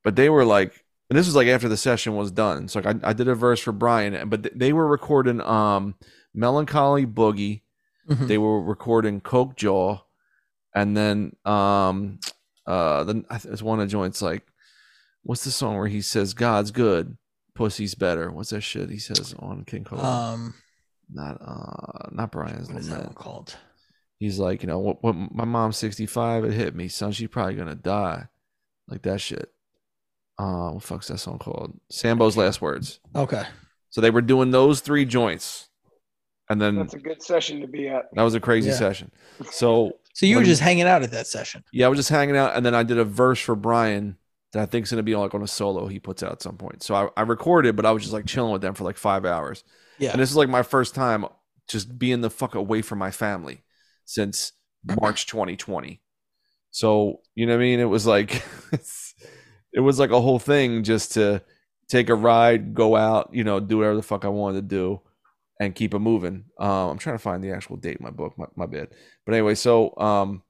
A: but they were like, and this was like after the session was done. So like I, I did a verse for Brian, but th- they were recording um, Melancholy Boogie.
B: Mhm.
A: They were recording Coke Jaw, and then um, uh, then I th- there's one of the joints like, what's the song where he says God's good, pussy's better. What's that shit he says on King Cobra?
B: Um,
A: not uh, not Brian's
B: what is that one called?
A: He's like, you know, what, what my mom's 65, it hit me, son. She's probably gonna die, like that shit. Uh, what the fuck's that song called? Sambo's last words.
B: Okay.
A: So they were doing those three joints, and then
C: That's a good session to be at.
A: that was a crazy
B: Yeah.
A: session. So
B: So you were just hanging out at that session.
A: yeah, I was just hanging out, and then I did a verse for Brian that I think's gonna be like on a solo he puts out at some point. So I, I recorded, but I was just like chilling with them for like five hours.
B: Yeah.
A: And this is like my first time just being the fuck away from my family since March 2020. So, you know what I mean? It was like it was like a whole thing just to take a ride, go out, you know, do whatever the fuck I wanted to do and keep it moving. Um, I'm trying to find the actual date in my book, my, my bad. But anyway, so um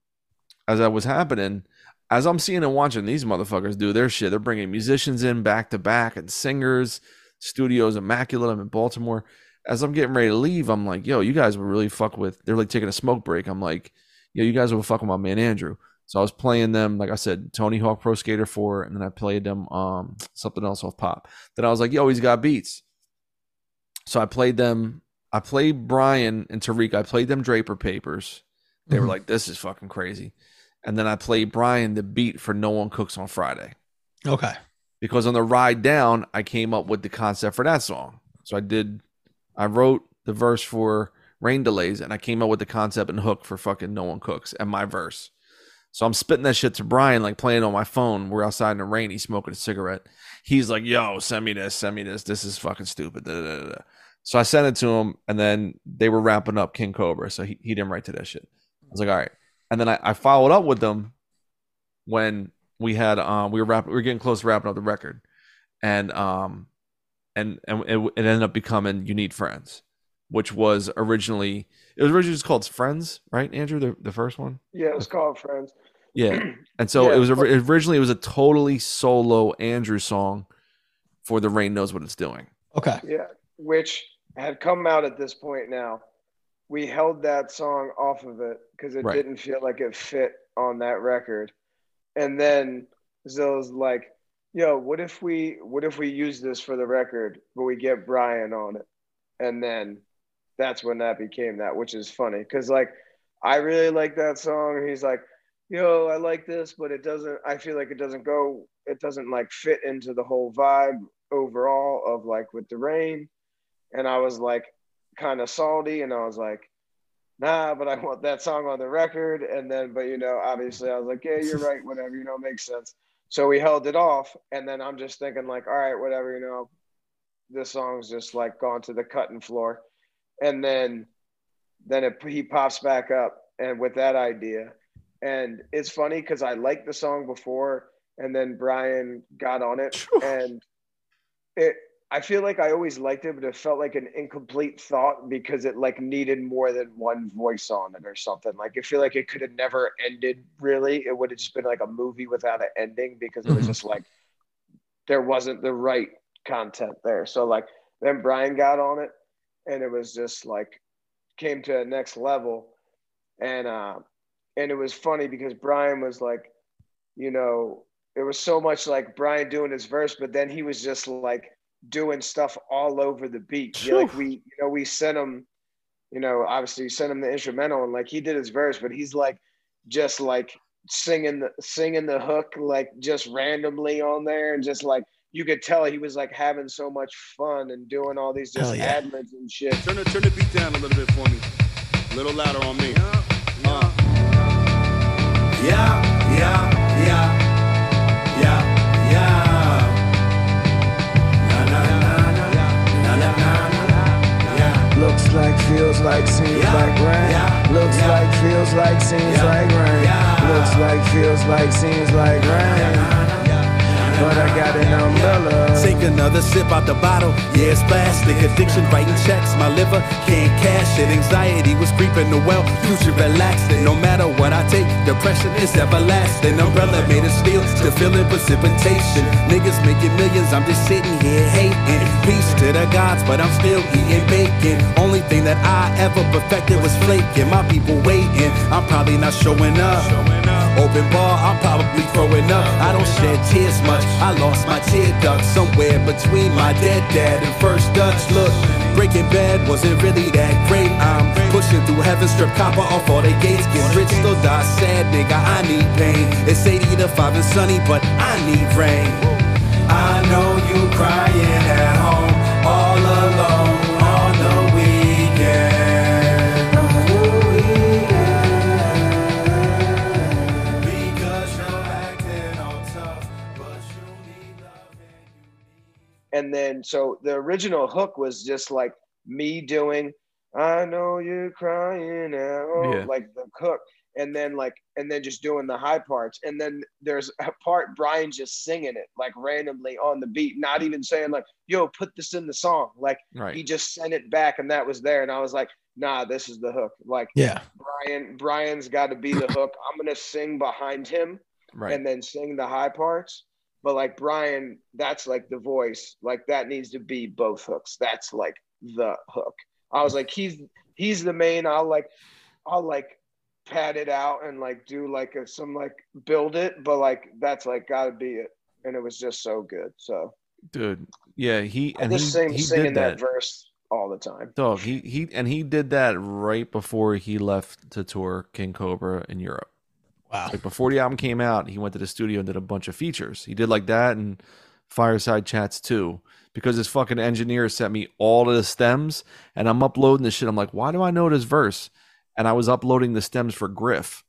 A: as that was happening, as I'm seeing and watching these motherfuckers do their shit, they're bringing musicians in back to back and singers. Studios immaculate. I'm in Baltimore. As I'm getting ready to leave, I'm like, yo, you guys would really fuck with. They're like taking a smoke break. I'm like, yo, you guys would fuck with my man Andrew. So I was playing them, like I said, Tony Hawk Pro Skater 4, and then I played them um something else off pop. Then I was like, yo, he's got beats. So I played them. I played Brian and Tariq. I played them Draper Papers. They were
B: Mhm.
A: like, this is fucking crazy. And then I played Brian the beat for No One Cooks on Friday
B: Okay.
A: Because on the ride down, I came up with the concept for that song. So I did, I wrote the verse for Rain Delays and I came up with the concept and hook for fucking No One Cooks and my verse. So I'm spitting that shit to Brian, like playing on my phone. We're outside in the rain. He's smoking a cigarette. He's like, yo, send me this, send me this. This is fucking stupid. Da, da, da. So I sent it to him and then they were wrapping up King Cobra. So he, he didn't write to that shit. I was like, all right. And then I, I followed up with them when we had um we were wrapping we were getting close to wrapping up the record. And um and and it, it ended up becoming You Need Friends, which was originally it was originally just called Friends, right, Andrew? The the first one?
C: Yeah, it was called Friends.
A: Yeah. And so
C: Yeah,
A: it was originally it was a totally solo Andrew song for The Rain Knows What It's Doing.
B: Okay.
C: Yeah, which had come out at this point now. We held that song off of it because it
A: Right.
C: didn't feel like it fit on that record. And then Zill's like, yo, what if we what if we use this for the record, but we get Brian on it? And then that's when that became that, which is funny. Cause like I really like that song. He's like, yo, I like this, but it doesn't I feel like it doesn't go, it doesn't like fit into the whole vibe overall of like with the rain. And I was like kind of salty and I was like, nah, but I want that song on the record. And then, but you know, obviously I was like, yeah, you're right, whatever, you know, makes sense. So we held it off. And then I'm just thinking, like, all right, whatever, you know, this song's just like gone to the cutting floor. And then, then it, he pops back up and with that idea. And it's funny because I liked the song before, and then Brian got on it, and it. I feel like I always liked it, but it felt like an incomplete thought because it like needed more than one voice on it or something. Like I feel like it could have never ended. Really, it would have just been like a movie without an ending because it was
B: Mhm.
C: just like there wasn't the right content there. So like then Brian got on it, and it was just like came to a next level, and uh, and it was funny because Brian was like, you know, it was so much like Brian doing his verse, but then he was just like doing stuff all over the beat. Yeah, like we, you know, we sent him, you know, obviously we sent him the instrumental and like he did his verse, but he's like just like singing the singing the hook like just randomly on there and just like you could tell he was like having so much fun and doing all these just
B: Hell yeah.
C: ad libs and shit.
F: Turn the turn the beat down a little bit for me. A little louder on me. Uh,
H: Yeah, yeah, yeah, yeah,
I: like, feels like, seems
H: Yeah,
I: like rain.
H: yeah,
I: Looks
H: yeah.
I: like, feels like, seems like rain. Looks like, feels like, seems like rain. But I got an umbrella.
H: Take another sip out the bottle. Yeah, it's plastic. Addiction writing checks. My liver can't cash it. Anxiety was creeping the well. Future relaxing. No matter what I take, depression is everlasting. Umbrella made of steel. Still feeling precipitation. Niggas making millions. I'm just sitting here hating. Peace to the gods, but I'm still eating bacon. Only thing that I ever perfected was flaking. My people waiting. I'm probably not showing up. Open bar, I'm probably throwing up. I don't shed tears much. I lost my tear duct somewhere between my dead dad and first Dutch. Look, Breaking Bad wasn't really that great. I'm pushing through heaven, strip copper off all the gates. Get rich, still die sad, nigga. I need pain. It's 80 to 5 and sunny, but I need rain. I know you crying and
C: then so the original hook was just like me doing i know you're crying out
A: Yeah.
C: like the hook and then like and then just doing the high parts and then there's a part brian just singing it like randomly on the beat not even saying like yo put this in the song like
A: Right.
C: he just sent it back and that was there and i was like nah this is the hook like
B: Yeah.
C: brian brian's got to be the hook i'm gonna sing behind him
A: Right.
C: and then sing the high parts. But like Brian, that's like the voice. Like that needs to be both hooks. That's like the hook. I was like, he's he's the main. I'll like I'll like pad it out and like do like a, some like build it, but like that's like gotta be it. And it was just so good. So
A: Dude. Yeah, he and he,
C: sing
A: he
C: singing
A: did
C: that.
A: that.
C: verse all the time.
A: Dog, he he and he did that right before he left to tour King Cobra in Europe.
B: Wow.
A: Like before the album came out, he went to the studio and did a bunch of features. He did like that and Fireside Chats too. Because his fucking engineer sent me all of the stems and I'm uploading this shit. I'm like, why do I know this verse? And I was uploading the stems for Griff.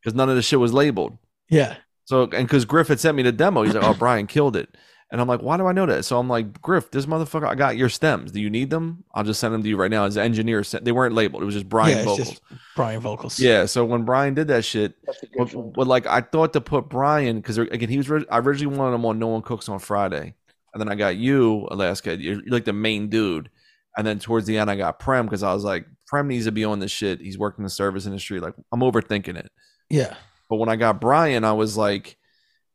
A: Because none of the shit was labeled.
B: Yeah.
A: So and because Griff had sent me the demo, he's like, "Oh, Brian killed it," and I'm like, "Why do I know that?" So I'm like, "Griff, this motherfucker, I got your stems. Do you need them? I'll just send them to you right now." As engineer they weren't labeled. It was just Brian
B: yeah,
A: vocals.
B: just Brian vocals.
A: Yeah. So when Brian did that shit,
C: That's a good
A: but, but like I thought to put Brian because again he was ri- I originally wanted him on No One Cooks on Friday, and then I got you Alaska. You're, you're like the main dude, and then towards the end I got Prem because I was like Prem needs to be on this shit. He's working in the service industry. Like I'm overthinking it.
B: Yeah.
A: But when I got Brian, I was like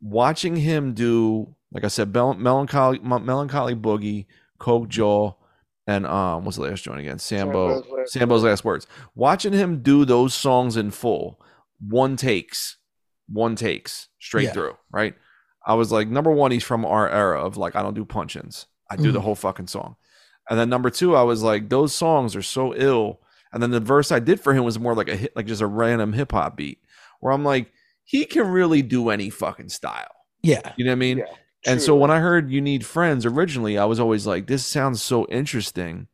A: watching him do, like I said, Mel- melancholy, Mel- melancholy boogie, Coke Jaw, and um, what's the last joint again? Sambo,
C: Sambo's Last
A: Sambo's last words. Watching him do those songs in full, one takes, one takes straight
B: Yeah.
A: through, right? I was like, number one, he's from our era of like, I don't do punch-ins. I do the
B: Mhm.
A: whole fucking song. And then number two, I was like, those songs are so ill. And then the verse I did for him was more like a hit, like just a random hip hop beat, where I'm like, he can really do any fucking style.
B: Yeah.
A: You know what I mean?
C: Yeah,
A: and so when I heard "You Need Friends" originally, I was always like, "This sounds so interesting."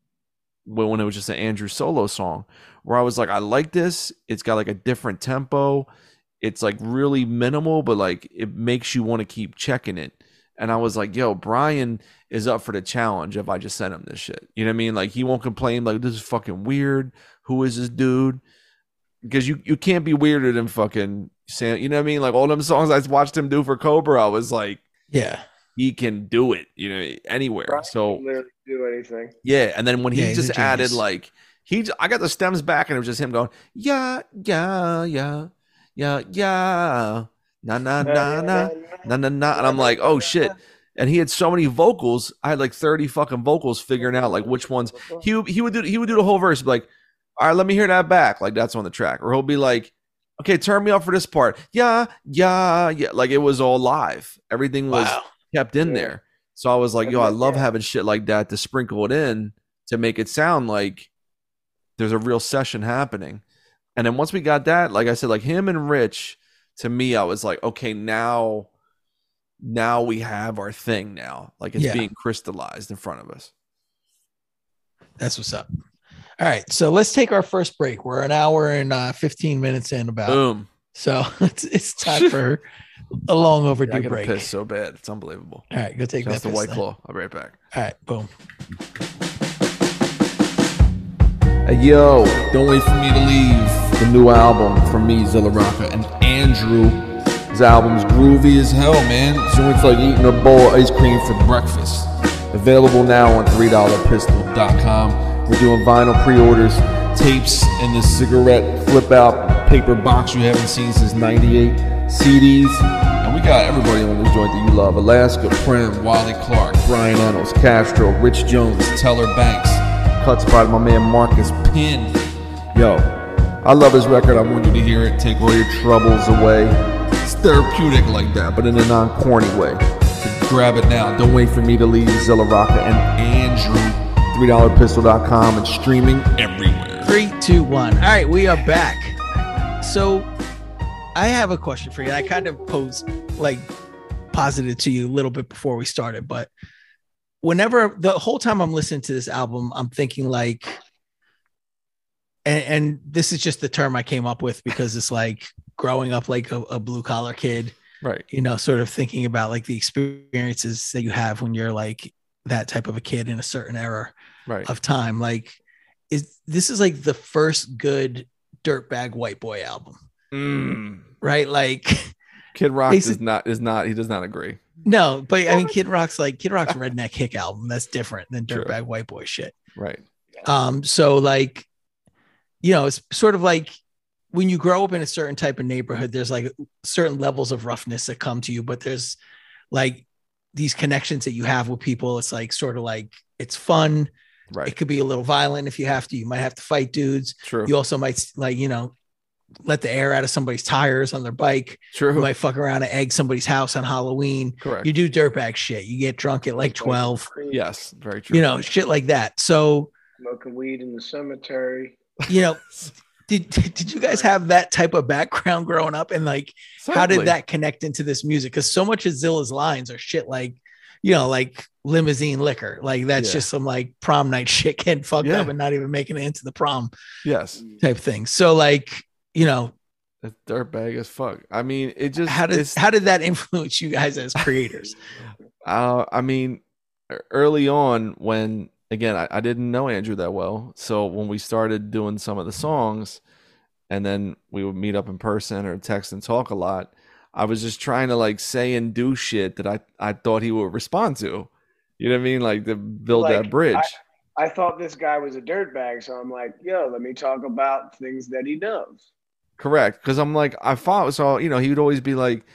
A: When when it was just an Andrew solo song, where I was like, "I like this. It's got like a different tempo. It's like really minimal, but like it makes you want to keep checking it." And I was like, "Yo, Brian is up for the challenge if I just send him this shit." You know what I mean? Like he won't complain. Like this is fucking weird. Who is this dude? Because you you can't be weirder than fucking Sam. You know what I mean? Like all them songs I watched him do for Cobra, I was like
B: Yeah.
A: he can do it, you know, anywhere.
C: Brian
A: so
C: literally do anything.
A: yeah, and then when he
B: Yeah,
A: just added like he, j- I got the stems back, and it was just him going, yeah, yeah, yeah, yeah, yeah, na na na na na na na, and I'm like, oh shit. And he had so many vocals. I had like 30 fucking vocals figuring out like which ones he he would do. He would do the whole verse, like, all right, let me hear that back. Like that's on the track, or he'll be like, okay, turn me up for this part. Yeah, yeah, yeah. Like it was all live. Everything was
B: Wow.
A: kept in
C: Yeah.
A: there. So I was like, yo, I love
C: yeah.
A: having shit like that to sprinkle it in to make it sound like there's a real session happening. And then once we got that, like I said, like him and Rich, to me, I was like, okay, now, now we have our thing now. Like it's
B: Yeah.
A: being crystallized in front of us.
B: That's what's up. All right. So let's take our first break. We're an hour and uh, 15 minutes in about.
A: Boom.
B: So it's, it's time for a long
A: Yeah, I
B: overdue
A: get
B: break.
A: pissed so bad. It's unbelievable.
B: All right. Go take
A: That's
B: that
A: the White
B: piss then.
A: Claw. I'll be right back.
B: All right. Boom.
E: Hey, yo, don't wait for me to leave. The new album from me, Zilla Rocca, and Andrew His album's groovy as hell, man. So it's like eating a bowl of ice cream for breakfast. Available now on $3pistol.com. We're doing vinyl pre-orders, tapes in the cigarette flip out paper box you haven't seen since 98, CDs. And we got everybody on this joint that you love. Alaska, Prim, Wally Clark, Brian Ennals, Castro, Rich Jones, Teller Banks. Cuts by my man Marcus Pin. Yo, I love his record. I want you to hear it. Take all your troubles away. It's therapeutic like that, but in a non-corny way. So grab it now. Don't wait for me to leave. Zilla Rocca and Andrew. $3pistol.com and streaming everywhere.
B: Three, two, one. All right, we are back. So I have a question for you. I kind of posed like posited to you a little bit before we started, but whenever the whole time I'm listening to this album, I'm thinking like, and, and this is just the term I came up with because it's like growing up like a, a blue collar kid,
A: Right.
B: you know, sort of thinking about like the experiences that you have when you're like that type of a kid in a certain era
A: Right.
B: of time. Like, is this is like the first good dirtbag white boy album,
A: Mm.
B: right? Like,
A: Kid Rock
B: Basic-
A: does not is not he does not agree.
B: no, but I mean, Kid Rock's like Kid Rock's redneck hick album. That's different than
A: True.
B: dirtbag white boy shit.
A: Right.
B: Um, so like, you know, it's sort of like when you grow up in a certain type of neighborhood, there's like certain levels of roughness that come to you, but there's like these connections that you have with people. It's like sort of like it's fun.
A: Right.
B: It could be a little violent if you have to. You might have to fight dudes.
A: True.
B: You also might like, you know, let the air out of somebody's tires on their bike. You
A: True.
B: might fuck around and egg somebody's house on Halloween.
A: Correct.
B: You do dirtbag shit. You get drunk at like 12,
A: yes. Very true.
B: you know, shit like that. So,
C: Smoking weed in the cemetery.
B: you know, did did you guys have that type of background growing up? And like, how did that connect into this music? Because so much of Zilla's lines are shit like, you know, like limousine liquor. Like that's
A: Yeah.
B: just some like prom night shit getting fucked
A: Yeah.
B: up and not even making it into the prom
A: Yes.
B: type thing. So like, you know,
A: It's dirtbag as fuck. I mean, it just
B: how did how did that influence you guys as creators?
A: Uh, I mean, early on when again I, I didn't know Andrew that well, so when we started doing some of the songs, and then we would meet up in person or text and talk a lot, I was just trying to like say and do shit that I I thought he would respond to. You know what I mean? Like to build
C: Like,
A: that bridge.
C: I thought this guy was a dirtbag, so I'm like, yo, let me talk about things that he knows.
A: Correct, because I'm like I follow. So you know, he would always be like,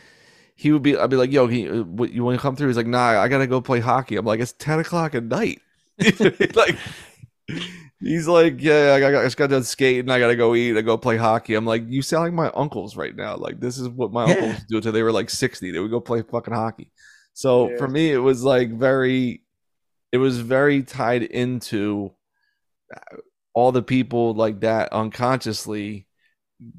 A: he would be. I'd be like, "Yo, he, uh, what, you want to come through?" He's like, "Nah, I gotta go play hockey." I'm like, "It's ten o'clock at night." like, he's like, "Yeah, I, got, I just got done skating. I gotta go eat. I go play hockey." I'm like, "You sound like my uncles right now. Like, this is what my
B: Yeah.
A: uncles do until they were like sixty. They would go play fucking hockey." So
C: Yeah.
A: for me, it was like very, it was very tied into uh, all the people like that unconsciously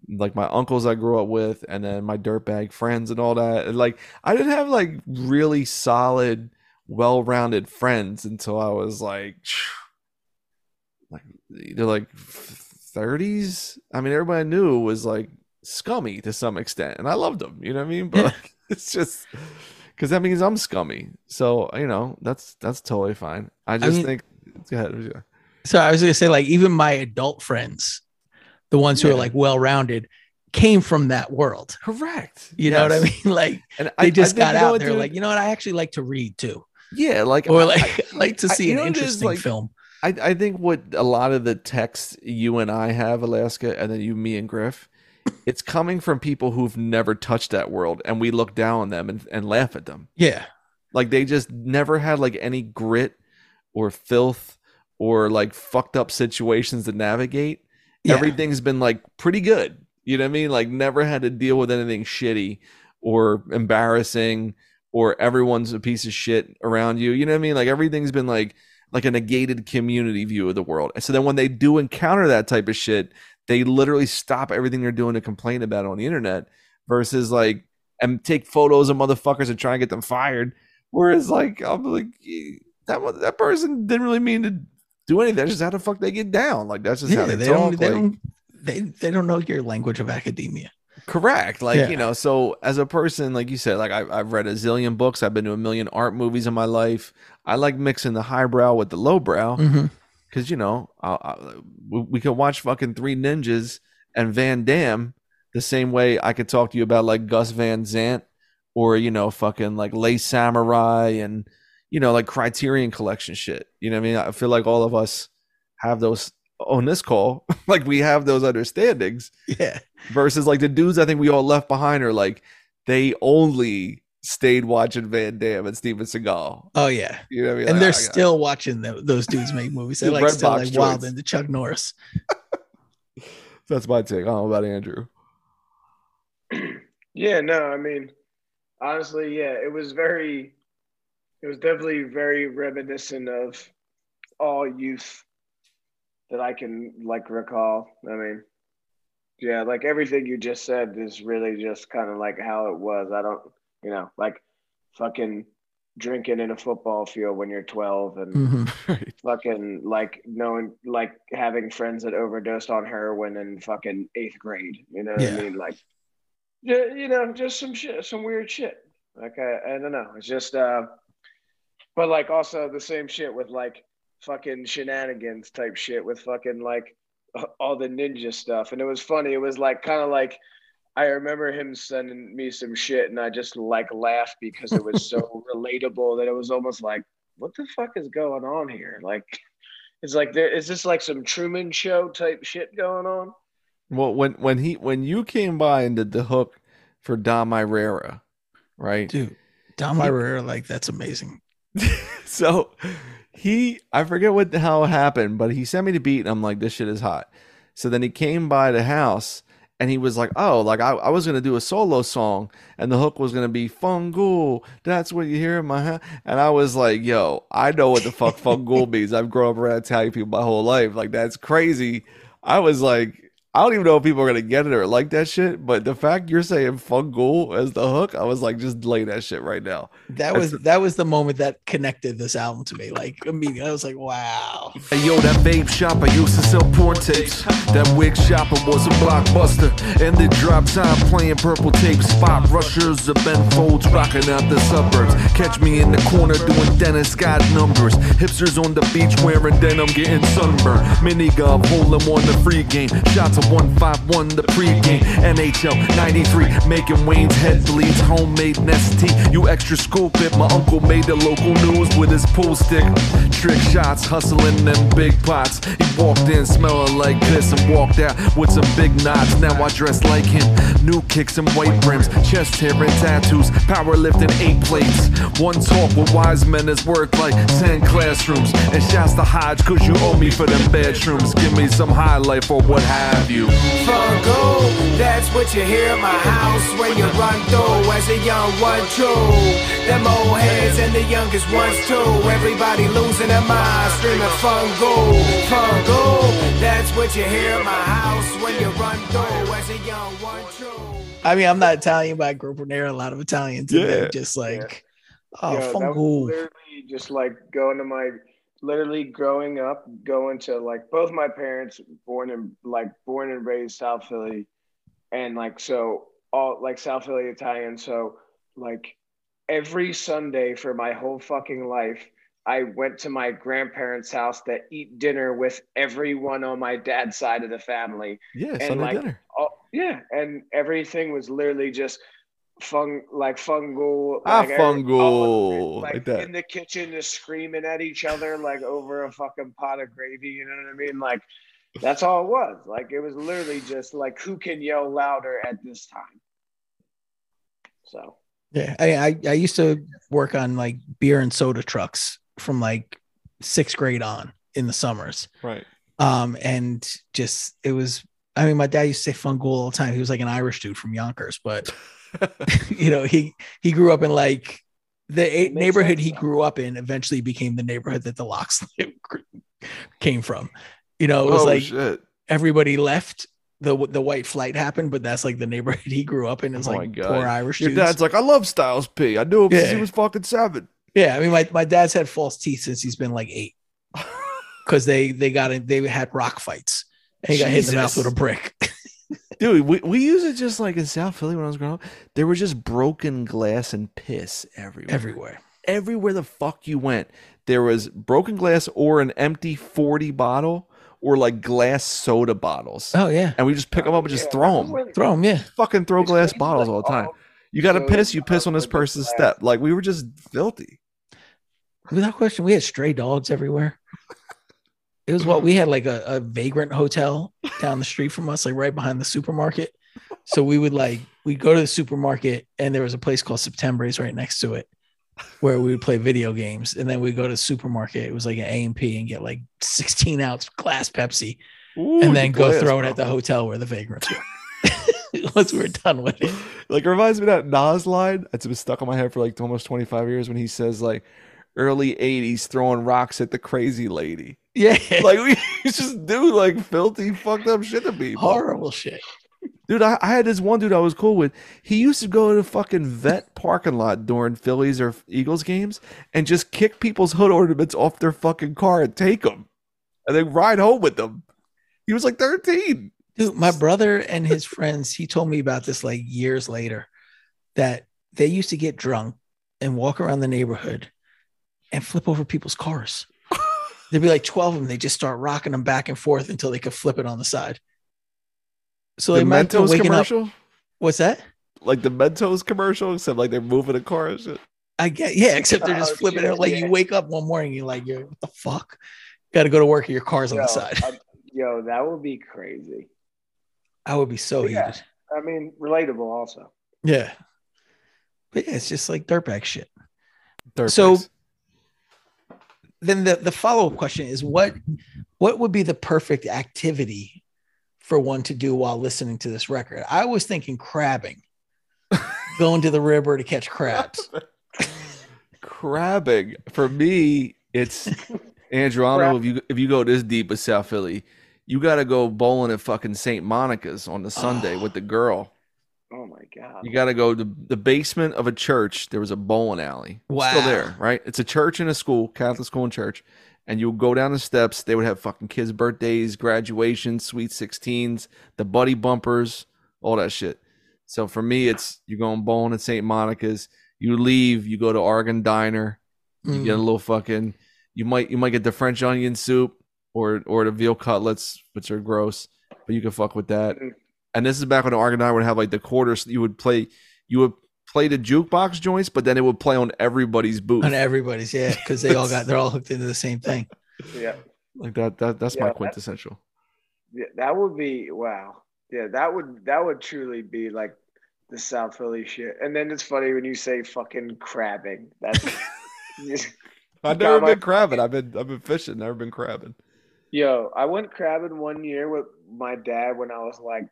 A: like my uncles I grew up with, and then my dirtbag friends and all that. And like I didn't have like really solid, well-rounded friends until I was like, like they're like thirties. I mean, everybody I knew was like scummy to some extent, and I loved them. You know what I mean? But like, it's just because that means I'm scummy. So you know that's that's totally fine. I just
B: mean-
A: think. Go ahead.
B: So I was gonna say, like, even my adult friends, the ones who are like well rounded, came from that world.
A: Correct.
B: You know what I mean? Like
A: And
B: they
A: I- I
B: just
A: think,
B: got out there, like, you know what? I actually like to read too,
A: Yeah, like
B: or like
A: I-
B: like to see
A: you
B: an
A: know what it is,
B: interesting
A: like,
B: film.
A: I, I think what a lot of the texts you and I have, Alaska, and then you, me, and Griff, it's coming from people who've never touched that world, and we look down on them and, and laugh at them.
B: Yeah,
A: Like they just never had like any grit or filth or like fucked up situations to navigate.
B: yeah.
A: Everything's been like pretty good. You know what I mean? Like never had to deal with anything shitty or embarrassing or everyone's a piece of shit around you. You know what I mean? Like everything's been like like a negated community view of the world. And so then when they do encounter that type of shit, they literally stop everything they're doing to complain about it on the internet versus like and take photos of motherfuckers and try and get them fired. Whereas like I'm like that that person didn't really mean to do anything. That's just how the fuck they get down. Like that's just how they,
B: They
A: talk.
B: don't, they
A: like-
B: don't, they they don't know your language of academia.
A: Correct. Like,
B: Yeah.
A: you know, so as a person, like you said, like I, I've read a zillion books. I've been to a million art movies in my life. I like mixing the highbrow with the lowbrow
B: mm-hmm.
A: because, you know, I, I, we, could watch fucking Three Ninjas and Van Damme the same way I could talk to you about like Gus Van Sant or you know fucking like Le Samouraï and you know like Criterion Collection shit. You know what I mean? I feel like all of us have those on this call, like we have those understandings
B: Yeah.
A: versus like the dudes I think we all left behind are like they only stayed watching Van Damme and Steven Seagal.
B: Oh yeah.
A: You know what I mean?
B: And
A: Like,
B: they're
A: I-
B: still watching tho- those dudes make movies. They're like
A: Red
B: still
A: Box
B: like wild
A: joints.
B: into Chuck Norris.
A: that's my take. I don't know about Andrew.
C: Yeah, no, I mean, honestly, yeah, it was very, it was definitely very reminiscent of all youth that I can like recall. I mean, yeah, like everything you just said is really just kind of like how it was. I don't, you know, like fucking drinking in a football field when you're 12 and
B: Mhm.
A: Right.
C: fucking like knowing like having friends that overdosed on heroin in fucking eighth grade. You know what
B: Yeah.
C: I mean? Like, yeah, you know, just some shit, some weird shit. Like I, I don't know. It's just, uh, but like also the same shit with like fucking shenanigans type shit with fucking like all the ninja stuff. And it was funny. It was like kind of like I remember him sending me some shit, and I just like laughed because it was so relatable that it was almost like, what the fuck is going on here? Like, it's like there is this like some Truman Show type shit going on.
A: Well, when when he when you came by and did the hook for Don Herrera, right?
B: Dude, Don Herrera, like that's amazing.
A: so he I forget what the hell happened, but he sent me the beat and I'm like, this shit is hot. So then he came by the house and he was like, Oh, like I, I was gonna do a solo song and the hook was gonna be Fungool. That's what you hear in my house. And I was like, Yo, I know what the fuck Fungool means. I've grown up around Italian people my whole life. Like that's crazy. I was like I don't even know if people are gonna get it or like that shit, but the fact you're saying Fungool as the hook, I was like, just lay that shit right now.
B: That was that was the moment that connected this album to me. Like immediately, I was like, wow.
E: Hey yo, that vape shop I used to sell porn tapes. That wig shopper was a blockbuster. And the drop time playing purple tape. Spot rushers of Ben Folds rocking out the suburbs. Catch me in the corner doing Dennis Scott numbers. Hipsters on the beach wearing denim getting sunburned. Mini golf, hole in one the free game. Shots of 151 the pregame. NHL 93 making Wayne's head bleeds. Homemade Nestea. You extra scoop it. My uncle made the local news with his pool stick. Trick shots, hustling them big pots. He walked in smelling like piss and walked out with some big knots. Now I dress like him. New kicks and white brims, chest hair and tattoos. Powerlifting eight plates. One talk with wise men is worth like 10 classrooms. And shouts to Hodge, cause you owe me for them bedrooms. Give me some high life or what have you.
I: Fungo, that's what you hear in my house when you run through as a young one true. Them old heads and the youngest ones too. Everybody losing their minds, screaming Fungo, Fungo. That's what you hear in my house when you run through as a young one true.
B: I mean, I'm not Italian, but I grew up near a lot of Italians. And
A: Yeah.
B: they're just like, oh,
C: Yo, that was literally just like going to my literally growing up, going to like both my parents born and like born and raised South Philly, and like so all like South Philly Italian. So like every Sunday for my whole fucking life, I went to my grandparents' house to eat dinner with everyone on my dad's side of the family.
A: Yeah,
C: And,
A: Sunday
C: like,
A: dinner.
C: Oh yeah, and everything was literally just fung like fungal.
A: Ah,
C: like,
A: fungal,
C: like,
A: like that.
C: in the kitchen, just screaming at each other like over a fucking pot of gravy. You know what I mean? Like that's all it was. Like it was literally just like who can yell louder at this time. So
B: Yeah, I, I I used to work on like beer and soda trucks from like sixth grade on in the summers.
A: Right.
B: Um, and just it was. I mean, my dad used to say fungal all the time. He was like an Irish dude from Yonkers, but you know, he he grew up in like the a- neighborhood
C: sense,
B: he
C: though.
B: grew up in. Eventually, became the neighborhood that the LOX came from. You know, it was
A: oh
B: like
A: shit.
B: everybody left. The, the white flight happened, but that's like the neighborhood he grew up in. It's
A: Oh
B: like
A: God.
B: poor Irish
A: Your
B: dudes.
A: dad's like, I love Styles P. I knew him since he was fucking seven.
B: Yeah, I mean, my, my dad's had false teeth since he's been like eight, because they they got it. They had rock fights, and he got hit in the mouth with a brick.
A: Dude, we, we use it just like in South Philly when I was growing up. There was just broken glass and piss everywhere.
B: Everywhere.
A: Everywhere the fuck you went, there was broken glass or an empty 40 bottle or like glass soda bottles,
B: Oh yeah,
A: and we just pick them up and just
C: Yeah,
A: throw them.
C: was
B: throw them. Yeah,
A: Fucking throw glass bottles all the time. You got to piss, you piss on this person's step. Like we were just filthy.
B: without question, we had stray dogs everywhere. It was what we had like a, a vagrant hotel down the street from us, like right behind the supermarket. So we would like we'd go to the supermarket and there was a place called September's right next to it where we would play video games. And then we'd go to the supermarket. It was like an A and P and get like 16 ounce glass Pepsi
A: Ooh,
B: and then go throw it at the hotel where the vagrants were. Once we were done with it.
A: Like it reminds me of that Nas line that's been stuck in my head for like almost 25 years when he says like early 80s throwing rocks at the crazy lady.
B: Yeah.
A: Like we just do like filthy, fucked up shit to people.
B: horrible shit.
A: Dude, I, I had this one dude I was cool with. He used to go to the fucking vet parking lot during Phillies or Eagles games and just kick people's hood ornaments off their fucking car and take them and then ride home with them. He was like 13.
B: Dude, my brother and his friends, he told me about this like years later that they used to get drunk and walk around the neighborhood and flip over people's cars. There'd be like 12 of them. They just start rocking them back and forth until they could flip it on the side. So
A: the
B: they might be
A: Mentos
B: waking up.
A: commercial?
B: What's that?
A: Like the Mentos commercial, except like they're moving a car and shit.
B: I get, yeah, except they're just
C: Oh,
B: flipping
C: shit,
B: it. Like
C: yeah.
B: you wake up one morning, you're like, you're, what the fuck? Got to go to work and your car's on the side.
C: I- yo, that would be crazy.
B: I would be so
C: Yeah.
B: heated.
C: I mean, relatable also.
B: Yeah. But yeah, it's just like dirtbag shit.
A: Third
B: So-
A: place.
B: Then the, the follow-up question is what what would be the perfect activity for one to do while listening to this record? I was thinking crabbing going to the river to catch crabs.
A: Crabbing. For me it's andrew i don't know if you if you go this deep with south philly you gotta go bowling at fucking st monica's on the sunday with the girl
C: Oh my god.
A: you gotta go to the basement of a church there was a bowling alley still
B: Wow.
A: there right it's a church and a school catholic school and church and you would go down the steps they would have fucking kids birthdays graduations sweet 16s the buddy bumpers all that shit so for me it's you're going bowling at st monica's you leave you go to oregon diner you
B: Mm.
A: get a little fucking you might you might get the french onion soup or or the veal cutlets which are gross but you can fuck with that
C: Mm.
A: And this is back when the oregon diner would have like the quarters you would play you would play the jukebox joints but then it would play on everybody's booth
B: on everybody's yeah because they all got they're all hooked into the same thing
C: Yeah.
A: like that, that that's
C: Yeah,
A: my
C: that-
A: quintessential
C: yeah. That would be wow. Yeah, that would that would truly be like the South Philly shit. And then it's funny when you say fucking crabbing. That's
A: i've
C: Got
A: never
C: my-
A: been crabbing i've been i've been fishing never been crabbing
C: Yo, I went crabbing one year with my dad when I was like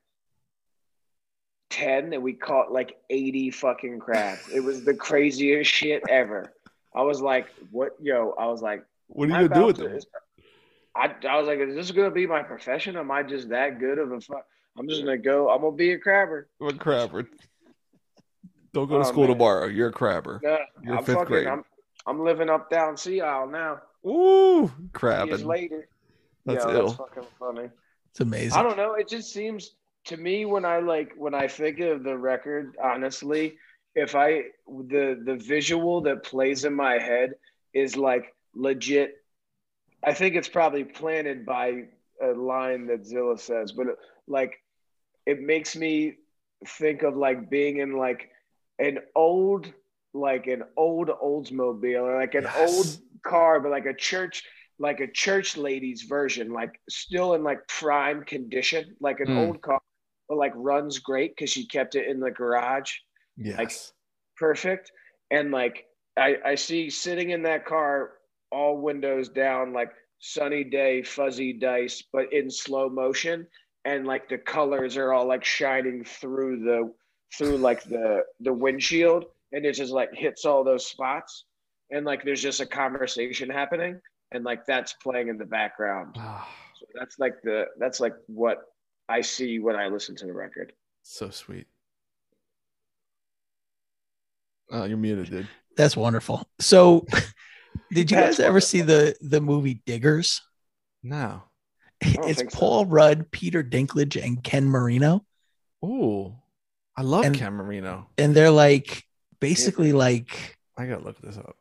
C: 10 and we caught like 80 fucking crabs. It was the craziest shit ever. I was like, what? Yo, I was like,
A: what are you
C: I
A: gonna do with
C: about to-
A: them
C: I, I was like, is this going to be my profession? Am I just that good of a fuck? I'm just going to go, I'm going to be a crabber.
A: i'm a crabber don't go to
C: Oh,
A: school
C: man.
A: tomorrow you're a crabber
C: No,
A: You're
C: I'm
A: fifth
C: fucking,
A: grade.
C: I'm, I'm living up down Sea Isle now.
A: Ooh,
C: Years
A: crabbing
C: later.
A: That's
C: Yo,
A: ill.
C: That's fucking funny.
B: it's amazing
C: I don't know. It just seems to me when I like when I think of the record, honestly, if I the the visual that plays in my head is like legit. I think it's probably planted by a line that Zilla says, but like it makes me think of like being in like an old like an old Oldsmobile or like an
A: Yes.
C: old car, but like a church like a church lady's version, like still in like prime condition, like an
A: Mm.
C: old car, like runs great because she kept it in the garage,
A: yes.
C: Like perfect. And like I, I see sitting in that car, all windows down, like sunny day, fuzzy dice, but in slow motion, and like the colors are all like shining through the through like the the windshield, and it just like hits all those spots, and like there's just a conversation happening, and like that's playing in the background. Ah. So that's like the that's like what I see when I listen to the record.
A: so sweet oh you're muted dude
B: that's wonderful so did you
C: That's
B: guys ever
C: wonderful.
B: see the the movie diggers
A: no
B: it's
C: think so.
B: paul rudd peter dinklage and ken marino
A: Ooh, I love
B: And-
A: Ken Marino.
B: and they're like basically like
A: I gotta look this up.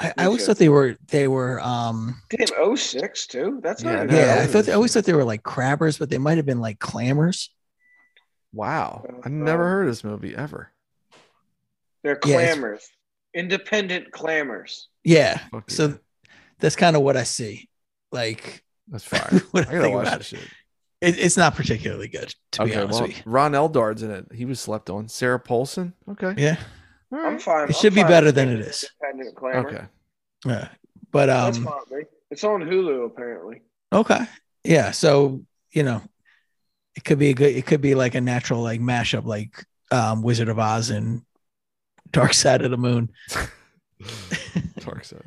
B: I, I always thought they were they were um
C: Damn, 06 too. That's
A: Yeah,
C: not
A: no,
B: yeah, I thought
A: was-
B: I always thought they were like crabbers, but they might have been like clammers.
A: Wow.
C: Uh,
A: I never heard of this movie ever.
C: They're
B: Yeah,
C: independent clamors.
B: Yeah.
A: Fuck
B: So that's kind of what I see. Like
A: That's fire.
B: what
A: I
B: I
A: gotta watch this
B: it.
A: shit.
B: it. It's not particularly good, to be honest
A: well,
B: with you.
A: Ron Eldard's in it. He was slept on. Sarah Paulson. Okay.
B: Yeah.
A: All
C: I'm fine.
B: It
C: I'm
B: should be better than it is.
A: Okay.
B: Yeah. But
C: That's
B: um
C: fine. It's on Hulu apparently.
B: okay. Yeah. So, you know, it could be a good it could be like a natural like mashup like um Wizard of Oz and Dark Side of the Moon.
A: Dark Side.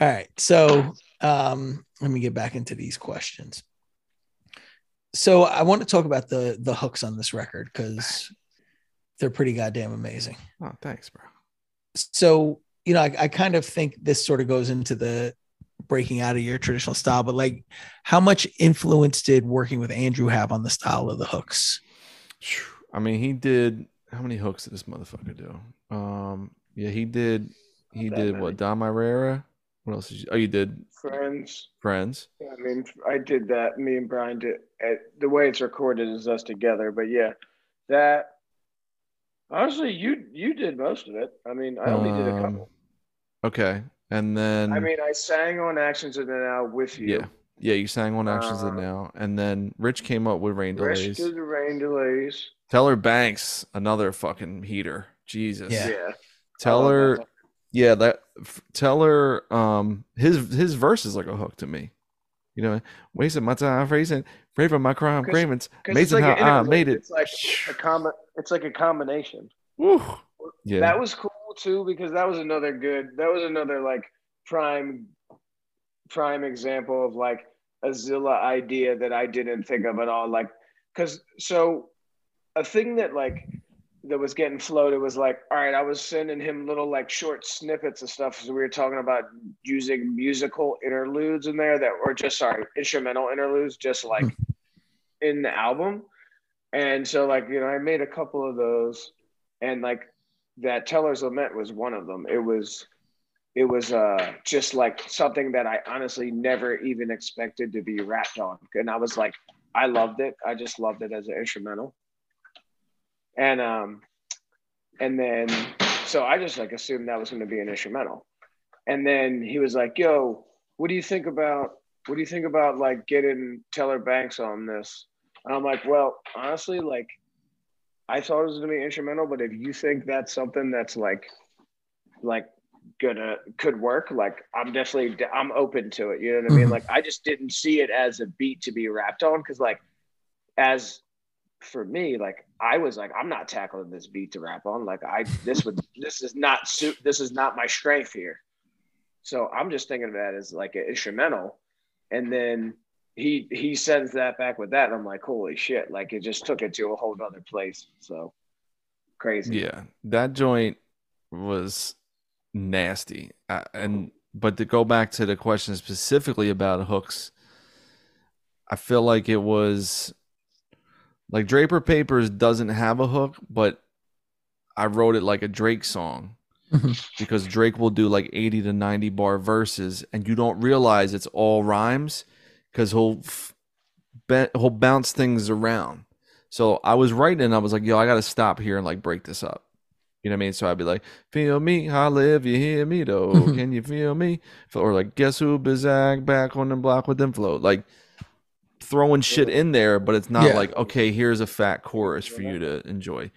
B: All right. So um let me get back into these questions. So I want to talk about the the hooks on this record because they're pretty goddamn amazing.
A: Oh, thanks, bro.
B: so you know I, I kind of think this sort of goes into the breaking out of your traditional style but like how much influence did working with andrew have on the style of the hooks
A: I mean, he did. How many hooks did this motherfucker do? Um, yeah, he did. He did
C: many.
A: what? Don Herrera. What else did you? Oh, you did
C: Friends.
A: Friends.
C: Yeah, I mean, I did that. Me and Brian did. uh the way it's recorded is us together. But yeah, that. Honestly, you you did most of it. I mean, I only did a
A: Um,
C: couple.
A: Okay, and then
C: I mean, I sang on Actions of the Now with you.
A: yeah, yeah, you sang on Actions of
C: Uh,
A: Now, and then Rich came up with Rain
C: Rest
A: Delays.
C: of the rain delays.
A: Teller Banks, another fucking heater. Jesus.
B: Yeah.
C: Yeah.
A: Teller,
C: that.
A: yeah, that f- Teller, um, his his verse is like a hook to me. You know, wasting my time phrasing, braving my crime,
C: 'Cause-
A: cravings,
C: 'Cause it's
A: amazing
C: like
A: how I made it.
C: It's like a com- It's like a combination.
A: Woo. Yeah,
C: That was cool too because that was another good. That was another like prime, prime example of like a Zilla idea that I didn't think of at all. Like, because so a thing that like that was getting floated was like, all right, I was sending him little like short snippets of stuff. So we were talking about using musical interludes in there that were just sorry instrumental interludes, just like hmm. in the album. And so like you know, I made a couple of those, and like that Teller's Lament was one of them. It was it was uh just like something that I honestly never even expected to be rapped on. And I was like, I loved it. I just loved it as an instrumental. And um and then so I just like assumed that was gonna be an instrumental. And then he was like, yo, what do you think about what do you think about like getting Teller Banks on this? And I'm like, well, honestly, like I thought it was gonna be instrumental, but if you think that's something that's like, like gonna could work, like I'm definitely I'm open to it. You know what I mean?
B: Mhm.
C: Like I just didn't see it as a beat to be rapped on because like as for me, like I was like I'm not tackling this beat to rap on. Like I this would this is not suit this is not my strength here. So I'm just thinking of that as like an instrumental, and then he he sends that back with that, and I'm like, holy shit! Like it just took it to a whole other place. So crazy.
A: yeah, that joint was nasty. Uh, and but to go back to the question specifically about hooks, I feel like it was like Draper Papers doesn't have a hook, but I wrote it like a Drake song
B: Mhm.
A: because Drake will do like 80 to 90 bar verses and you don't realize it's all rhymes because he'll he'll bounce things around. So I was writing and I was like, yo, I got to stop here and like break this up. You know what I mean? So I'd be like, feel me, holla live, you hear me though. Can you feel me? Or like, guess who Bizag back on the block with them flow. Like throwing shit in there, but it's not
B: Yeah.
A: like, okay, here's a fat chorus for you to enjoy.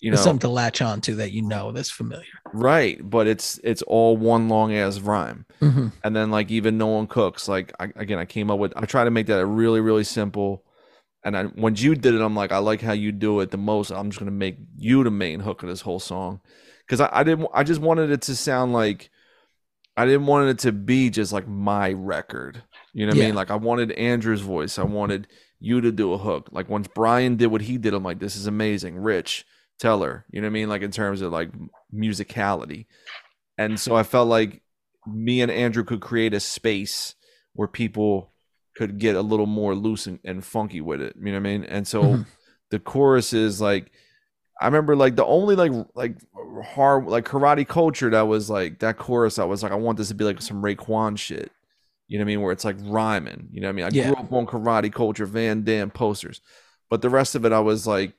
A: You know,
B: something to latch on to that you know that's familiar
A: right? But it's it's all one long ass rhyme.
B: Mhm.
A: And then like even no one cooks. Like I, again, I came up with I try to make that really really simple. And I, when you did it, I'm like, I like how you do it the most. I'm just gonna make you the main hook of this whole song, because I, I didn't. I just wanted it to sound like, I didn't want it to be just like my record. You know what I mean? Like I wanted Andrew's voice. I wanted you to do a hook. Like once Brian did what he did, I'm like, this is amazing. Rich Teller. You know what I mean? Like in terms of like musicality. And so I felt like me and Andrew could create a space where people could get a little more loose and, and funky with it. You know what I mean? And so
B: Mhm.
A: the chorus is like I remember like the only like like hard like karate culture that was like that chorus. I was like, I want this to be like some Raekwon shit. You know what I mean? Where it's like rhyming. You know what I mean? I
B: Yeah.
A: grew up on karate culture, Van Damme posters, but the rest of it, I was like,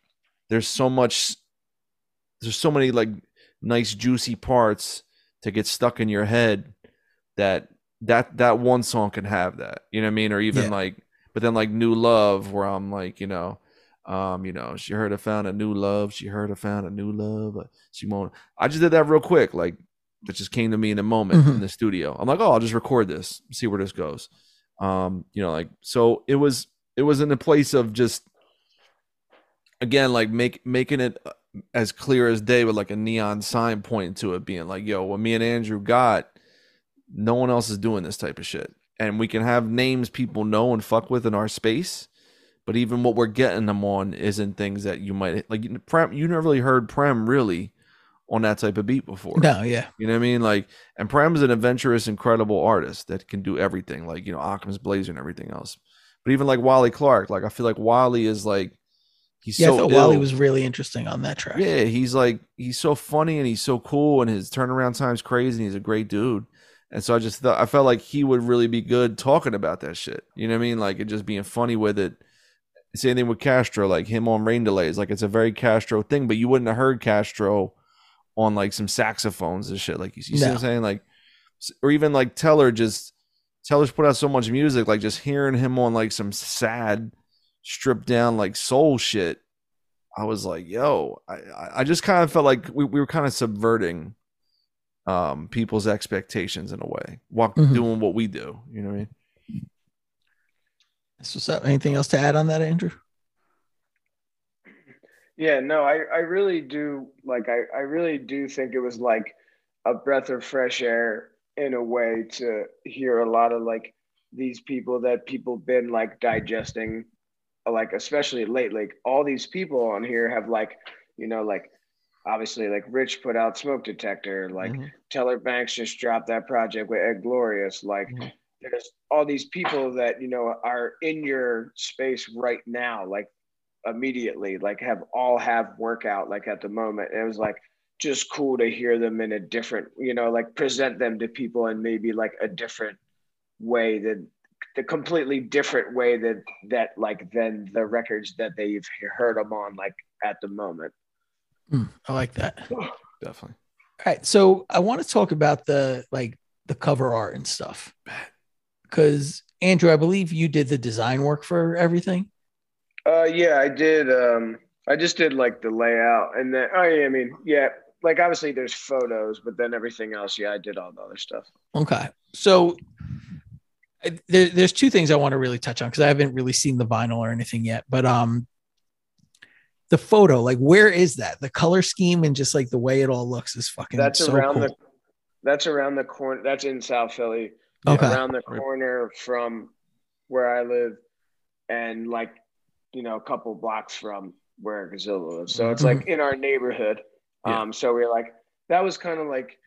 A: there's so much, there's so many like nice juicy parts to get stuck in your head that that that one song can have that. You know what I mean? Or even
B: Yeah.
A: like, but then like New Love, where I'm like, you know, um, you know, she heard I found a new love. She heard I found a new love. uh, She won't. I just did that real quick, like that just came to me in a moment
B: Mhm.
A: in the studio. I'm like, oh, I'll just record this, see where this goes. Um, you know, like so it was it was in a place of just again like make making it uh, as clear as day with like a neon sign pointing to it being like, yo, what me and Andrew got, no one else is doing this type of shit. And we can have names people know and fuck with in our space, but even what we're getting them on isn't things that you might like. Prem, you never really heard Prem really on that type of beat before.
B: No, yeah.
A: You know what I mean? Like, and Prem's an adventurous, incredible artist that can do everything, like you know, Occam's Blazer and everything else. But even like Wally Clark, like I feel like Wally is like he's
B: Yeah,
A: so
B: I thought Wally was really interesting on that track.
A: Yeah, he's like he's so funny and he's so cool and his turnaround time's crazy and he's a great dude. And so I just thought I felt like he would really be good talking about that shit. You know what I mean? Like it just being funny with it. Same thing with Castro, like him on Rain Delays. Like it's a very Castro thing, but you wouldn't have heard Castro on like some saxophones and shit. Like you, you see what I'm saying? Like or even like Teller just Teller's put out so much music, like just hearing him on like some sad, stripped down like soul shit. I was like, yo, I, I- I just kind of felt like we, we were kind of subverting um people's expectations in a way while
B: Mhm.
A: doing what we do. You know what I mean?
B: So, what's up? Anything else to add on that, Andrew?
C: Yeah, no, I, I really do like I, I really do think it was like a breath of fresh air in a way to hear a lot of like these people that people been like digesting like especially lately like all these people on here have like you know like obviously like Rich put out smoke detector like
A: Mhm.
C: Teller Banks just dropped that project with Ed Glorious like
A: Mhm.
C: there's all these people that you know are in your space right now like immediately like have all have workout like at the moment and it was like just cool to hear them in a different you know like present them to people in maybe like a different way that the completely different way that that like than the records that they've heard them on like at the moment
B: Hmm, I like that.
A: Definitely.
B: All right, So I want to talk about the like the cover art and stuff. Because Andrew, I believe you did the design work for everything.
C: Uh, yeah, I did. Um, I just did like the layout, and then oh yeah, I mean, yeah, like obviously there's photos, but then everything else, yeah, I did all the other stuff.
B: Okay. So I- there, there's two things I want to really touch on because I haven't really seen the vinyl or anything yet. But um, the photo, like, where is that? The color scheme and just like the way it all looks is fucking.
C: That's
B: so
C: around
B: cool.
C: the. That's around the corner. That's in South Philly.
B: Okay.
C: Around the corner from where I live, and like, you know, a couple blocks from where Gazilla lives. So it's like in our neighborhood.
A: Yeah.
C: Um, so we are like, that was kind of like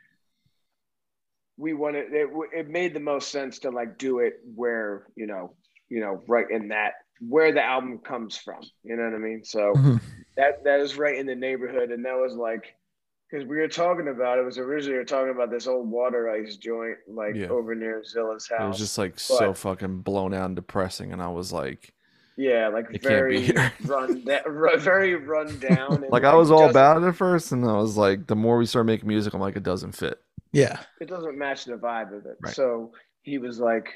C: we wanted it, it made the most sense to like do it where you know you know right in that where the album comes from you know what i mean so
B: Mhm.
C: that that is right in the neighborhood and that was like because we were talking about it was originally we were talking about this old water ice joint like
A: Yeah.
C: over near zilla's house
A: It was just like so fucking blown out and depressing, and I was like,
C: yeah like
A: It
C: very run down very run down and,
A: like I was all about it at first, and I was like, the more we start making music, I'm like, it doesn't fit.
B: Yeah.
C: it doesn't match the vibe of it.
A: Right.
C: So he was like,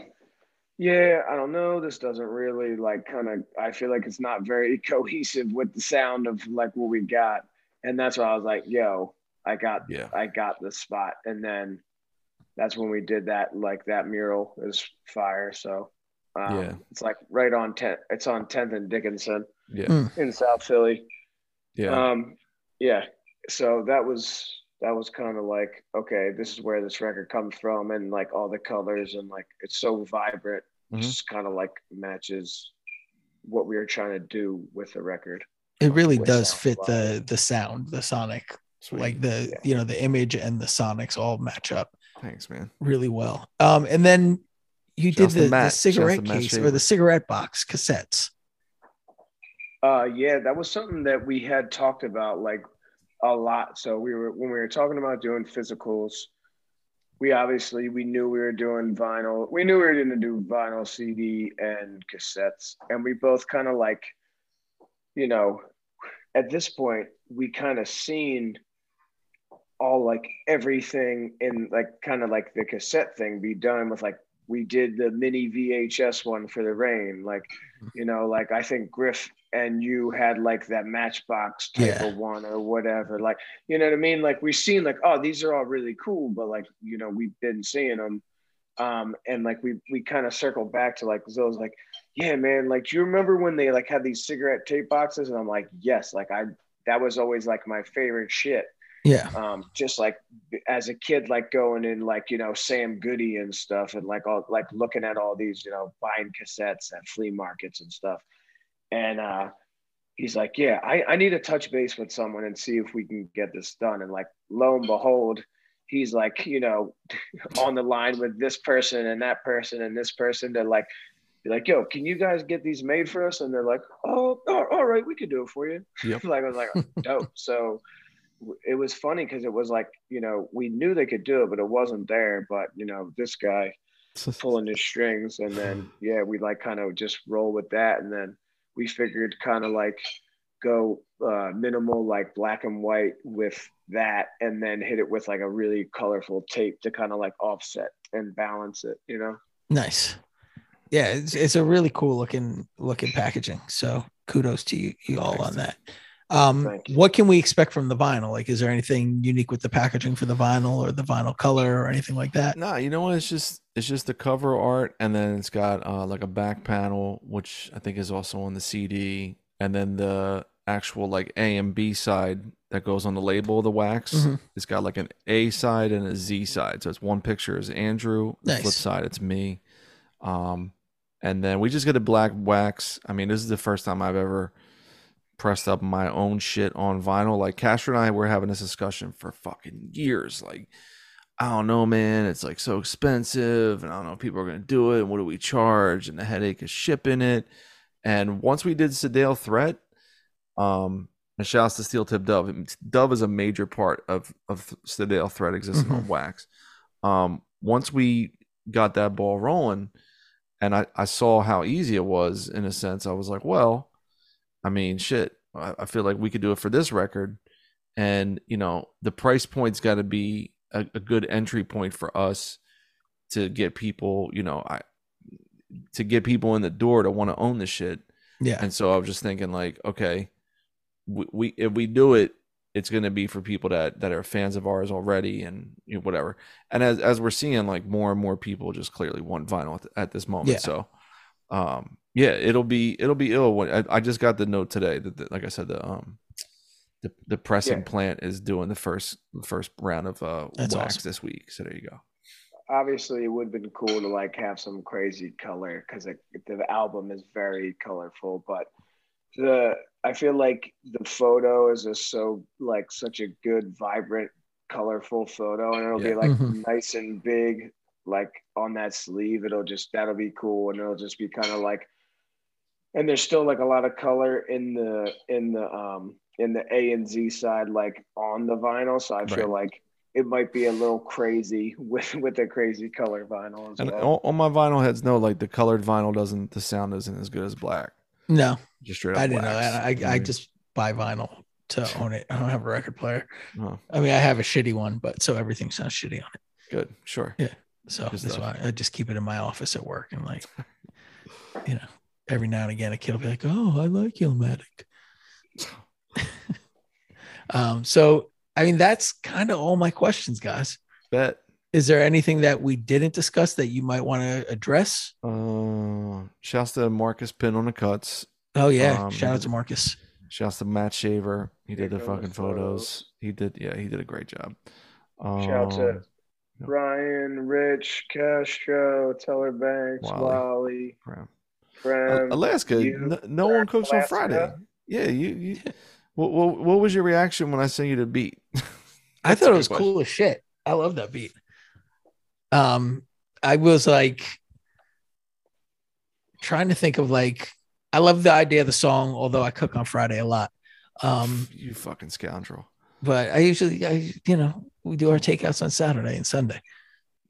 C: Yeah, I don't know. This doesn't really like kind of I feel like it's not very cohesive with the sound of like what we got. And that's why I was like, yo, I got
A: Yeah.
C: I got the spot. And then that's when we did that like that mural is fire. So um,
A: Yeah.
C: it's like right on 10th it's on 10th and Dickinson
A: Yeah,
C: in South Philly.
A: yeah,
C: Um, yeah. So that was that was kind of like okay, this is where this record comes from, and like all the colors and like it's so vibrant,
A: Mhm.
C: just kind of like matches what we were trying to do with the record.
B: It really
C: With
B: does fit
C: a
B: the the sound, the sonic,
A: Sweet.
B: like the you know the image and the sonics all match up
A: Thanks, man.
B: really well. Um, and then you
A: Shouts
B: did
A: to
B: the,
A: Matt.
B: the cigarette
A: Matt
B: case
A: Shaver.
B: or the cigarette box cassettes.
C: Uh, yeah, that was something that we had talked about. Like a lot. So we were when we were talking about doing physicals, we obviously we knew we were doing vinyl. We knew we were going to do vinyl, CD, and cassettes, and we both kind of like, you know, at this point we kind of seen all like everything in like kind of like the cassette thing be done with like we did the mini VHS one for the rain. Like, you know, like I think Griff and you had like that matchbox type
B: Yeah.
C: of one or whatever. Like, you know what I mean? Like we've seen like, oh, these are all really cool, but like, you know, we've been seeing them. Um, and like we we kind of circled back to like those like, yeah, man, like do you remember when they like had these cigarette tape boxes? And I'm like, yes, like I that was always like my favorite shit
B: Yeah.
C: um, just like as a kid, like going in like you know Sam Goody and stuff, and like all like looking at all these you know buying cassettes at flea markets and stuff. And uh, he's like, "Yeah, I, I need to touch base with someone and see if we can get this done." And like lo and behold, he's like you know on the line with this person and that person and this person to like be like, "Yo, can you guys get these made for us?" And they're like, "Oh, all right, we can do it for you."
A: Yep.
C: like I was like, "Dope." So it was funny because it was like you know we knew they could do it but it wasn't there but you know this guy pulling his strings and then yeah we like kind of just roll with that and then we figured kind of like go uh minimal like black and white with that and then hit it with like a really colorful tape to kind of like offset and balance it you know
B: Nice. Yeah, it's, it's a really cool looking looking packaging. So kudos to you, you all on that. Um, what can we expect from the vinyl? Like, is there anything unique with the packaging for the vinyl or the vinyl color or anything like that?
A: Nah, you know what? It's just it's just the cover art, and then it's got uh, like a back panel, which I think is also on the CD, and then the actual like A and B side that goes on the label of the wax.
B: Mhm.
A: It's got like an A side and a Z side. So it's one picture is Andrew, the flip side it's me. Um, and then we just get a black wax. I mean, this is the first time I've ever pressed up my own shit on vinyl. Like Castro and I were having this discussion for fucking years. Like, I don't know, man. It's like so expensive, and I don't know if people are gonna do it. And what do we charge? And the headache of shipping it. And once we did Sedale Threat, um, and shouts to Steel Tipped Dove. Dove is a major part of of Sedale Threat existing on wax. Um, once we got that ball rolling, and I I saw how easy it was in a sense, I was like, well, I mean, shit. I, I feel like we could do it for this record, and you know, the price point's got to be a, a good entry point for us to get people, you know, I to get people in the door to want to own the shit.
B: Yeah.
A: And so I was just thinking, like, okay, we, we if we do it, it's going to be for people that that are fans of ours already, and you know, whatever. And as as we're seeing, like more and more people just clearly want vinyl at, at this moment.
B: Yeah.
A: So, um, yeah, it'll be it'll be ill. When I, I just got the note today that, that like I said, the um. The, the pressing
C: Yeah.
A: plant is doing the first the first round of uh
B: That's
A: wax
B: awesome.
A: this week. So there you go.
C: obviously it would have been cool to like have some crazy color because the album is very colorful but the i feel like the photo is just so like such a good vibrant colorful photo and it'll
A: Yeah.
C: be like
B: Mhm.
C: nice and big like on that sleeve it'll just that'll be cool and it'll just be kind of like and there's still like a lot of color in the in the um in the a and z side like on the vinyl so i feel like it might be a little crazy with with the crazy color vinyl as
A: And
C: well.
A: all, all my vinyl heads know like the colored vinyl doesn't the sound isn't as good as black.
B: No,
A: Just straight up.
B: I didn't know that. I, I
A: Mhm.
B: just buy vinyl to own it. I don't have a record player.
A: Oh,
B: I mean, I have a shitty one, but so everything sounds shitty on it.
A: good, sure. Yeah.
B: So
A: Good
B: that's why I just keep it in my office at work and like, you know, every now and again a kid will be like, "Oh, I like Illmatic." um, so I mean, that's kind of all my questions, guys.
A: Bet.
B: Is there anything that we didn't discuss that you might want to address?
A: Uh, shouts to Marcus Pin on the cuts.
B: Oh yeah,
A: Um,
B: shout out to Marcus.
A: Shouts to Matt Shaver. He did the fucking
C: photos.
A: photos. He did. Yeah, he did a great job. Um,
C: Shout out to Ryan, Rich, Castro, Teller Banks,
A: Wally.
C: Wally,
A: Prem.
C: Prem.
A: Alaska.
C: you,
A: no, no one cooks on Friday. Yeah, you. you what, what, what was your reaction when I sent you the beat?
B: I thought it was
A: question.
B: cool as shit. I love that beat. Um, I was like trying to think of like I love the idea of the song, although I cook on Friday a lot. Um,
A: You fucking scoundrel.
B: but I usually, I you know, we do our takeouts on Saturday and Sunday.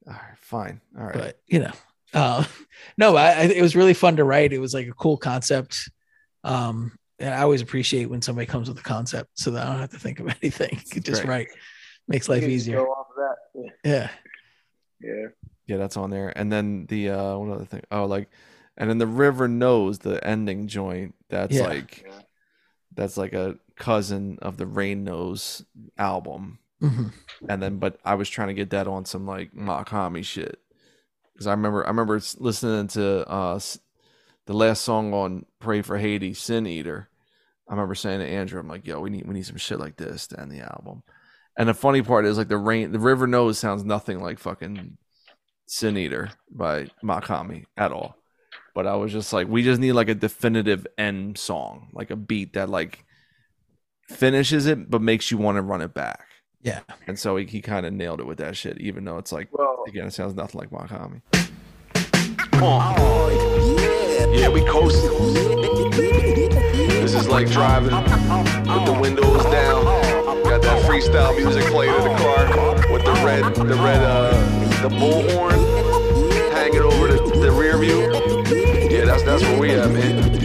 A: All right, fine. All right.
B: But you know, uh, no, I, I, it was really fun to write. It was like a cool concept. Um, and I always appreciate when somebody comes with a concept so that I don't have to think of anything. You just
A: Great.
B: write makes life
C: You can just
B: easier.
C: Go off of that.
B: Yeah.
C: Yeah.
A: Yeah, that's on there. And then the uh one other thing. Oh, like and then the River Knows, the ending joint, that's
B: Yeah.
A: like
C: Yeah.
A: that's like a cousin of the Rain Knows album.
B: Mhm.
A: And then but I was trying to get that on some like Makami shit. Cuz I remember I remember listening to uh the last song on Pray for Haiti, Sin Eater. I remember saying to Andrew, I'm like, yo, we need we need some shit like this to end the album. And the funny part is like the rain the river knows sounds nothing like fucking Sin Eater by Mach-Hommy at all. But I was just like, we just need like a definitive end song, like a beat that like finishes it but makes you want to run it back.
B: Yeah.
A: And so he, he kind of nailed it with that shit, even though it's like
C: Well,
A: again, it sounds nothing like Mach-Hommy.
E: Yeah, we coasting. This is like driving with the windows down. Got that freestyle music playing in the car with the red, the red, uh, the bullhorn hanging over the, the rear view. Yeah, that's that's where we at, man.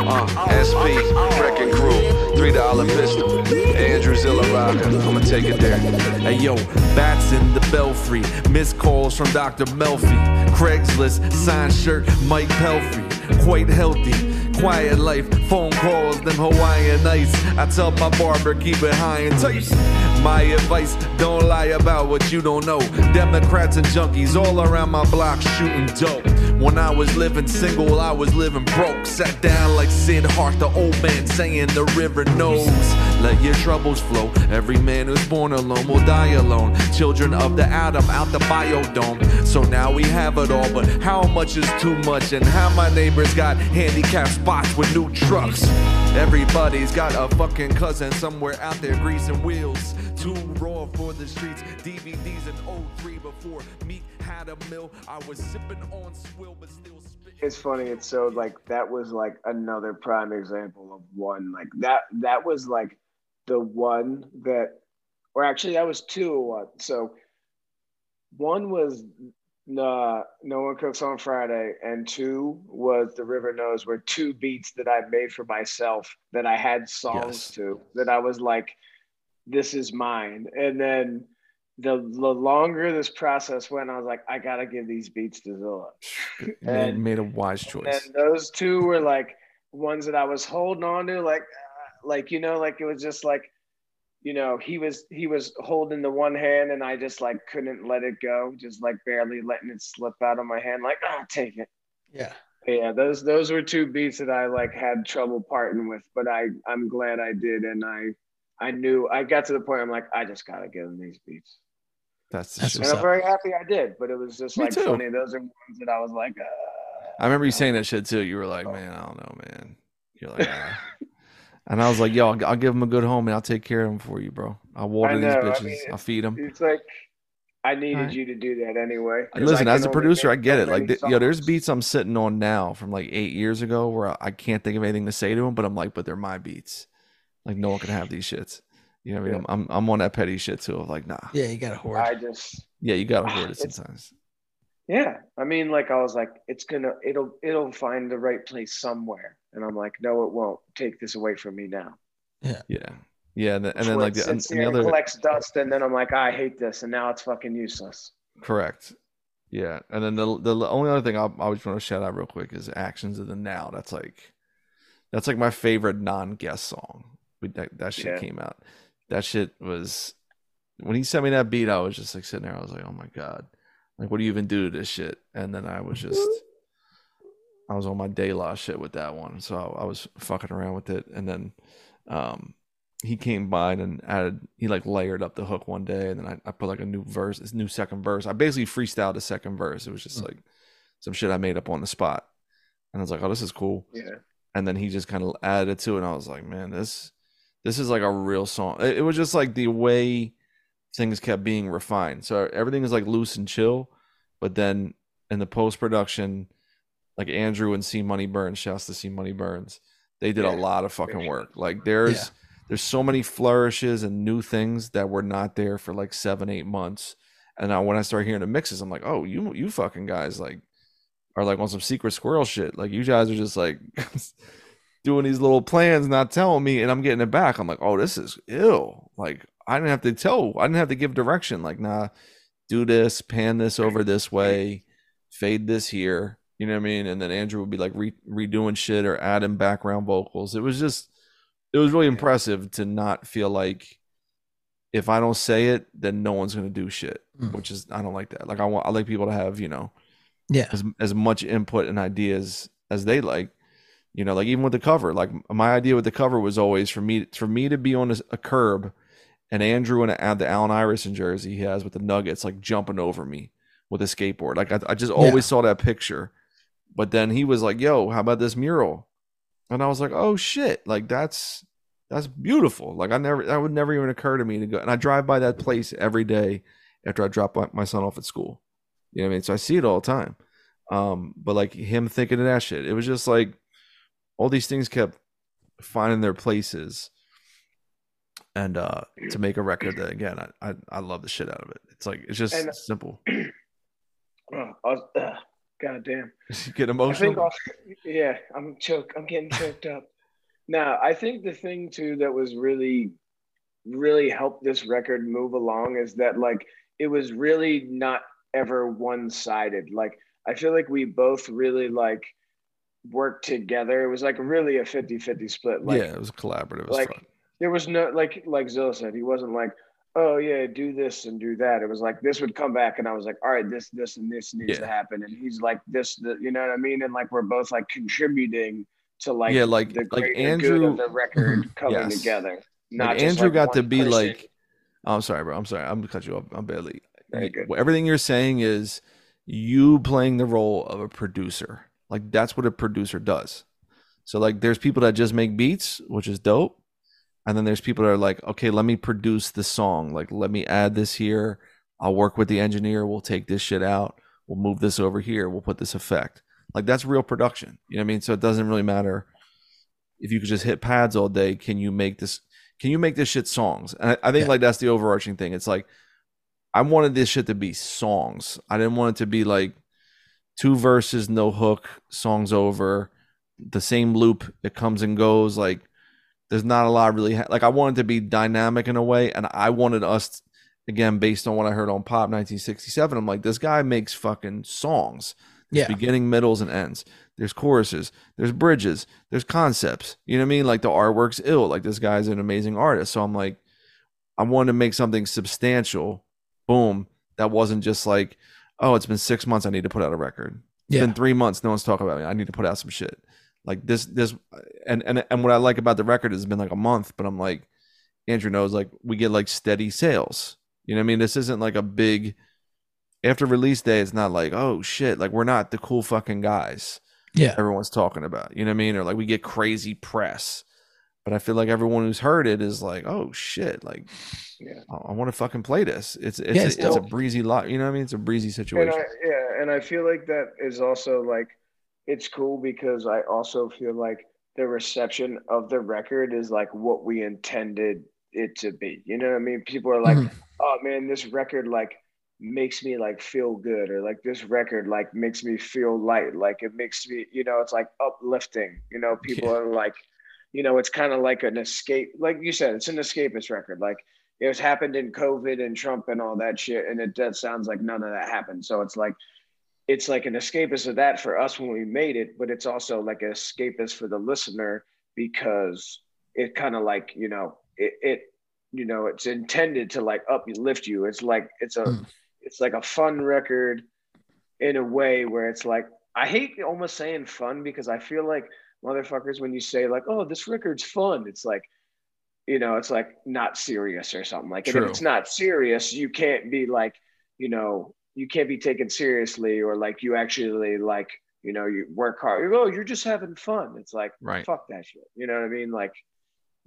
E: Uh, SP, Wrecking Crew, three dollar pistol, Andrew Zilla Rocca. I'ma take it there.
A: Hey yo, bats in the belfry, missed calls from Dr. Melfi, Craigslist, signed shirt, Mike Pelfrey, quite healthy. Quiet life, phone calls, them Hawaiian nights. I tell my barber, keep it high and tight. My advice, don't lie about what you don't know. Democrats and junkies all around my block shooting dope. When I was living single, I was living broke. Sat down like Sid Hart, the old man saying the river knows. Let your troubles flow. Every man who's born alone will die alone. Children of the atom out the biodome. So now we have it all, but how much is too much? And how my neighbors got handicapped spots with new trucks. Everybody's got a fucking cousin somewhere out there greasing wheels. Too raw for the streets. DVDs in 03 before Meek had a mill. I was sipping on swill, but still
C: it's funny. It's so like that was like another prime example of one like that. That was like the one that, or actually that was two of one. So one was nah, no one cooks on Friday, and two was the River Knows were two beats that I made for myself that I had songs
A: Yes.
C: to that I was like, this is mine, and then. The, the longer this process went, I was like, I gotta give these beats to Zilla. And-
A: made a wise choice.
C: And those two were like ones that I was holding on to, like, uh, like you know, like it was just like, you know, he was he was holding the one hand, and I just like couldn't let it go, just like barely letting it slip out of my hand, like, oh, take it.
B: Yeah.
C: Yeah, those those were two beats that I like had trouble parting with, but I I'm glad I did, and I I knew I got to the point I'm like, I just gotta give them these beats,
A: That's the
B: That's
A: shit.
C: and I'm
B: up.
C: very happy I did. But it was just
A: Me
C: like
A: too.
C: funny. Those are ones that I was like, uh,
A: I remember you saying that shit too. You were like, man, I don't know, man. You're like, ah. and I was like, yo, I'll, I'll give him a good home and I'll take care of him for you, bro. I'll water
C: I
A: these
C: know, I
A: bitches.
C: mean,
A: I'll feed them.
C: It's like I needed
A: Alright.
C: you to do that anyway.
A: Listen, as a producer, I get it. Like,
C: many
A: th- yo, there's beats I'm sitting on now from like eight years ago where I can't think of anything to say to them, but I'm like, but they're my beats. Like, no one can have these shits. You know what I mean? I'm, I'm, I'm on that petty shit too. Of like, nah,
B: Yeah. You got to hoard.
C: I just
A: yeah, you gotta hoard it
C: It's-
A: sometimes.
C: yeah. I mean, like I was like, it's gonna it'll it'll find the right place somewhere, and I'm like, no, it won't. Take this away from me now.
A: Yeah, yeah, and then, and then like the, and, and the other
C: collects dust, and then I'm like, ah, I hate this, and now it's fucking useless.
A: Correct. Yeah, and then the the only other thing I, I just want to shout out real quick is "Actions of the Now." That's like, that's like my favorite non-guest song. We, that that shit
C: Yeah.
A: came out. That shit was when he sent me that beat. I was just like sitting there. I was like, oh my god, like what do you even do to this shit? And then I was just, I was on my De La shit with that one. So I, was fucking around with it, and then, um, he came by and added he like layered up the hook one day and then I, I put like a new verse this new second verse. I basically freestyled the second verse. It was just like some shit i made up on the spot. And i was like oh this is cool.
C: Yeah.
A: and then he just kind of added it to it and i was like man this this is like a real song. It, it was just like the way things kept being refined. So everything is like loose and chill but then in the post-production like andrew and c money burns shouts to c money burns they did a lot of fucking work like there's there's so many flourishes and new things that were not there for like seven, eight months. And now when I start hearing the mixes, I'm like, oh, you you fucking guys like are like on some secret squirrel shit. Like you guys are just like doing these little plans, not telling me, and I'm getting it back. I'm like, oh, this is ill. Like I didn't have to tell, I didn't have to give direction. Like, nah, do this, pan this over this way, fade this here. You know what I mean? And then Andrew would be like re- redoing shit or adding background vocals. It was just, it was really impressive to not feel like if I don't say it, then no one's gonna do shit.
B: Mm.
A: Which is I don't like that. Like I want I like people to have you know
B: Yeah.
A: as as much input and ideas as they like. You know, like even with the cover, like my idea with the cover was always for me for me to be on a, a curb, and Andrew and add the Allen Iverson jersey he has with the Nuggets like jumping over me with a skateboard. Like I, I just always saw that picture. But then he was like, "Yo, how about this mural?" And I was like, "Oh shit! Like that's that's beautiful. Like I never that would never even occur to me to go." And I drive by that place every day after I drop my, my son off at school. You know what I mean? So I see it all the time. Um, but like him thinking of that shit, it was just like all these things kept finding their places. And uh to make a record that again, I I, I love the shit out of it. It's like it's just
C: And-
A: simple.
C: I was, uh, God damn.
A: Get
C: I
A: emotional.
C: think, also, yeah, I'm choked. I'm getting choked up. Now, I think the thing too that was really, really helped this record move along is that like it was really not ever one sided. Like I feel like we both really like worked together. It was like really a 50 50 split. Like,
A: yeah, it was collaborative. It was
C: like
A: fun.
C: there was no like like Zilla said, he wasn't like, oh yeah, do this and do that. It was like this would come back, and I was like, all right, this, this, and this needs
A: Yeah.
C: to happen, and he's like this, the, you know what I mean? And like we're both like contributing to like
A: Yeah, like-
C: the
A: like Andrew-
C: of the record coming
A: Yes.
C: together. Not
A: Like Andrew
C: like,
A: got to be
C: person.
A: like, oh, I'm sorry, bro. I'm sorry. I'm gonna cut you off. I'm barely.
C: Very good.
A: Everything you're saying is you playing the role of a producer. Like that's what a producer does. So like, there's people that just make beats, which is dope, and then there's people that are like, okay, let me produce the song. Like, let me add this here. I'll work with the engineer. We'll take this shit out. We'll move this over here. We'll put this effect. Like that's real production. You know what I mean? So it doesn't really matter if you could just hit pads all day. Can you make this? Can you make this shit songs? And I, I think
B: Yeah.
A: like that's the overarching thing. It's like I wanted this shit to be songs. I didn't want it to be like two verses, no hook, songs over, the same loop. It comes and goes. Like there's not a lot really. Ha- like I wanted to be dynamic in a way, and I wanted us again based on what I heard on Pop 1967. I'm like, this guy makes fucking songs. There's
B: Yeah.
A: beginning, middles, and ends. There's choruses. There's bridges. There's concepts. You know what I mean? Like the artwork's ill. Like this guy's an amazing artist. So I'm like, I wanted to make something substantial. Boom. That wasn't just like, oh, it's been six months. I need to put out a record. It's
B: Yeah.
A: been three months. No one's talking about me. I need to put out some shit. Like this, this, and and and what I like about the record it's been like a month, but I'm like, Andrew knows like we get like steady sales. You know what I mean? This isn't like a big after release day. It's not like oh shit, like we're not the cool fucking guys
B: Yeah.
A: everyone's talking about. You know what I mean? Or like we get crazy press. But I feel like everyone who's heard it is like, oh shit, like
C: Yeah.
A: I, want to fucking play this. It's it's
B: Yeah,
A: a,
B: it's
A: it's a breezy lot. You know what I mean? It's a breezy
C: And
A: situation.
C: I, yeah, and I feel like that is also like it's cool because I also feel like the reception of the record is like what we intended it to be. You know what I mean? People are like,
B: Mhm.
C: "Oh man, this record like makes me like feel good," or like this record like makes me feel light. Like it makes me, you know, it's like uplifting. You know, people
A: Yeah.
C: are like, you know, it's kind of like an escape. Like you said, it's an escapist record. Like it was happened in COVID and Trump and all that shit, and it does sounds like none of that happened. So it's like it's like an escapist of that for us when we made it, but it's also like an escapist for the listener because it kind of like you know it, it you know it's intended to like uplift you. It's like it's a
B: Mm.
C: it's like a fun record in a way where it's like I hate almost saying fun because I feel like motherfuckers when you say like oh this record's fun it's like you know it's like not serious or something like
A: True.
C: if it's not serious you can't be like you know you can't be taken seriously or like you actually like you know you work hard. You go oh, you're just having fun. It's like
A: Right.
C: fuck that shit. You know what i mean? Like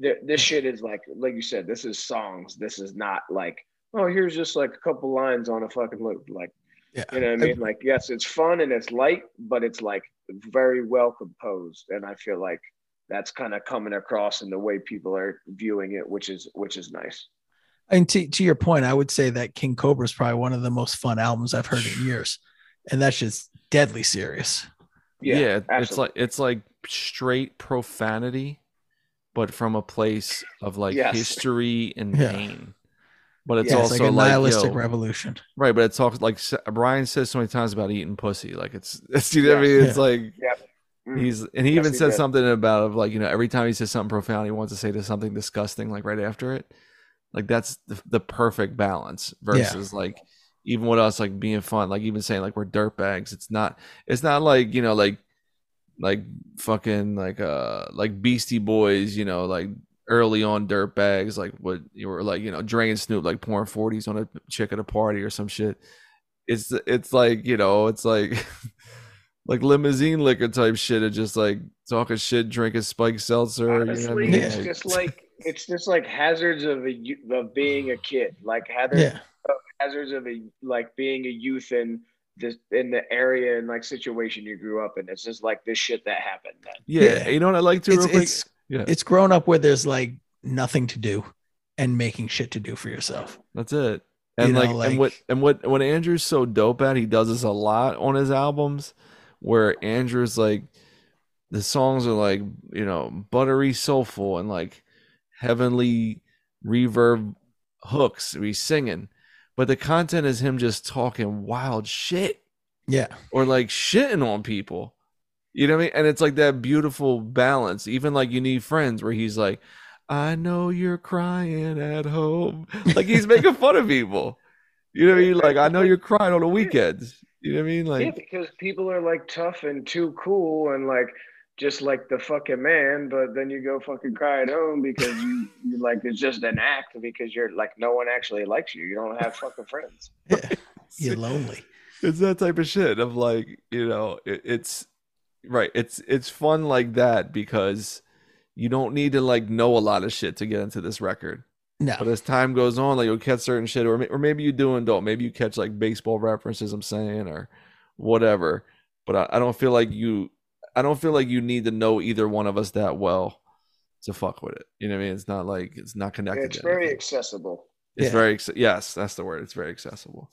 C: th- this shit is like like you said this is songs. This is not like oh here's just like a couple lines on a fucking loop. Like
B: Yeah.
C: you know what i mean? Like yes it's fun and it's light but it's like very well composed. And i feel like that's kind of coming across in the way people are viewing it, which is which is nice.
B: And to, to your point, I would say that King Cobra is probably one of the most fun albums I've heard in years. And that's just deadly serious.
A: Yeah,
C: Yeah,
A: it's
C: absolutely.
A: like it's like straight profanity, but from a place of like
C: Yes.
A: history and
B: Yeah.
A: pain. But it's
C: Yeah,
B: Yeah,
C: it's
B: it's
A: also
B: like a
A: like,
B: nihilistic
A: yo,
B: revolution.
A: right. But it talks like Brian says so many times about eating pussy. Like it's, it's you know what I mean. It's like
C: Mm.
A: he's and he
C: Yes,
A: even
C: he
A: said
C: did.
A: something about of like you know every time he says something profound, he wants to say to something disgusting like right after it. Like that's the, the perfect balance versus like even with us like being fun, like even saying like we're dirt bags. It's not. It's not like you know like like fucking like uh like Beastie Boys, you know, like early on dirt bags, like what you were like, you know, Dre and Snoop like pouring forties on a chick at a party or some shit. It's it's like, you know, it's like like limousine liquor type shit of just like talking shit, drinking spiked seltzer. you know I
C: Honestly,
A: mean?
C: it's just like it's just like hazards of a of being a kid, like hazards
B: Yeah.
C: hazards of a like being a youth in this in the area and like situation you grew up in. It's just like this shit that happened. Then.
A: yeah,
B: Yeah.
A: you know what I like to
B: It's,
A: real quick?
B: it's,
A: Yeah.
B: it's grown up where there's like nothing to do and making shit to do for yourself.
A: That's it.
B: You
A: And
B: know,
A: like,
B: like-
A: and what and what what Andrew's so dope at, he does this a lot on his albums, where Andrew's like, the songs are like you know buttery soulful and like heavenly reverb hooks. He's singing, but the content is him just talking wild shit
B: Yeah.
A: or like shitting on people. You know what I mean? And it's like that beautiful balance. Even like you need friends where he's like, I know you're crying at home. Like he's making fun of people. You know what I mean? Like I know you're crying on the weekends. You know what I mean?
C: yeah,
A: Like
C: because people are like tough and too cool and like just like the fucking man, but then you go fucking cry at home because you you like it's just an act because you're like no one actually likes you. You don't have fucking friends.
B: Yeah. You're lonely.
A: it's that type of shit of like, you know, it, it's right. It's it's fun like that because you don't need to like know a lot of shit to get into this record.
B: No.
A: But as time goes on, like you'll catch certain shit, or, or maybe you do and don't. Maybe you catch like baseball references, I'm saying, or whatever. But I, I don't feel like you, I don't feel like you need to know either one of us that well to fuck with it. You know what I mean? It's not like it's not connected.
C: It's
A: to
C: very
A: anything.
C: accessible.
A: It's
B: Yeah.
A: very acce- yes, that's the word. It's very accessible.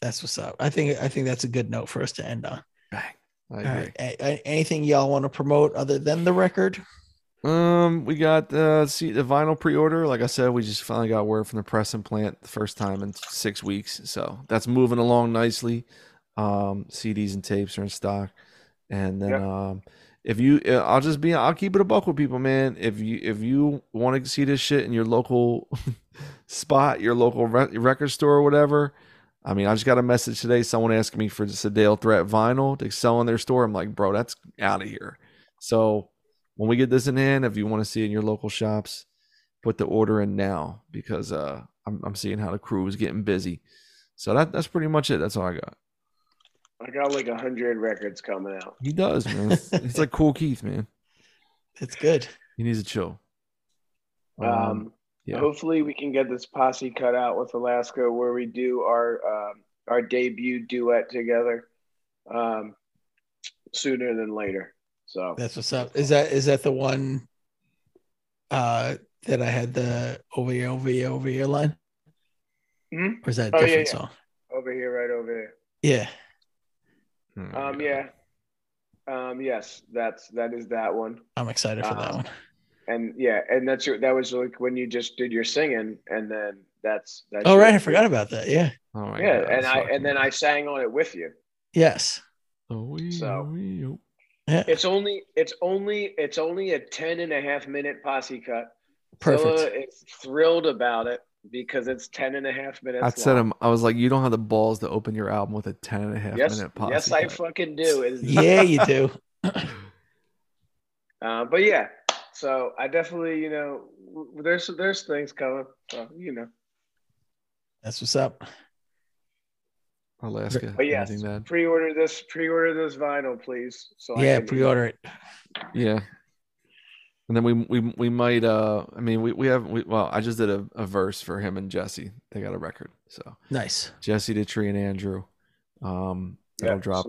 B: That's what's up. I think I think that's a good note for us to end on.
A: Bang. I agree.
B: right. A- a- anything y'all want to promote other than the record?
A: Um, we got uh see the vinyl pre-order. Like I said, we just finally got word from the press and plant the first time in six weeks. So that's moving along nicely. Um, CDs and tapes are in stock, and then
C: Yep.
A: um, if you, uh, I'll just be, I'll keep it a buck with people, man. If you if you want to see this shit in your local spot, your local re- record store or whatever. I mean, I just got a message today. Someone asking me for just a Dale Threat vinyl to sell in their store. I'm like, bro, that's out of here. So when we get this in hand, if you want to see it in your local shops, put the order in now because uh, I'm, I'm seeing how the crew is getting busy. So that that's pretty much it. That's all I got.
C: I got like a hundred records coming out.
A: He does, man. It's like Kool Keith, man.
B: It's good.
A: He needs a chill.
C: Um,
A: yeah.
C: Hopefully, we can get this posse cut out with Alaska, where we do our um, our debut duet together um, sooner than later. So
B: That's what's up. Is that is that the one uh that I had the over here, over here, over here line?
C: Mhm.
B: Or is that a
C: Oh, yeah,
B: different
C: yeah.
B: song?
C: over here, right over here.
B: Yeah.
A: Hmm.
C: Um, yeah. Um, yes, that's that is that one.
B: I'm excited for that
C: Um,
B: one.
C: And yeah, and that's your that was like when you just did your singing, and then that's that's
B: Oh
C: your-
B: right, I forgot about that. Yeah.
A: Oh my
C: Yeah,
A: God,
C: and I and then. I sang on it with you.
B: Yes.
A: Oh,
C: so-.
B: Yeah.
C: It's only it's only it's only a 10 and a half minute posse cut.
B: Perfect.
C: Zilla is thrilled about it because it's 10 and a half minutes.
A: I said
C: long.
A: him. I was like, you don't have the balls to open your album with a 10 and a half
C: Yes,
A: minute posse.
C: yes, I
A: cut.
C: fucking do. It's-
B: Yeah, you do.
C: Uh, but yeah, so I definitely, you know, there's there's things coming. So you know,
B: That's what's up.
A: Alaska.
C: but yes,
A: anything to add?
C: pre-order this, pre-order this vinyl, please. So
B: Yeah, pre-order it.
A: Yeah. And then we we we might uh I mean we we have we, well I just did a, a verse for him and Jesse. They got a record. So
B: Nice.
A: Jesse Dittree and Andrew. Um that'll drop.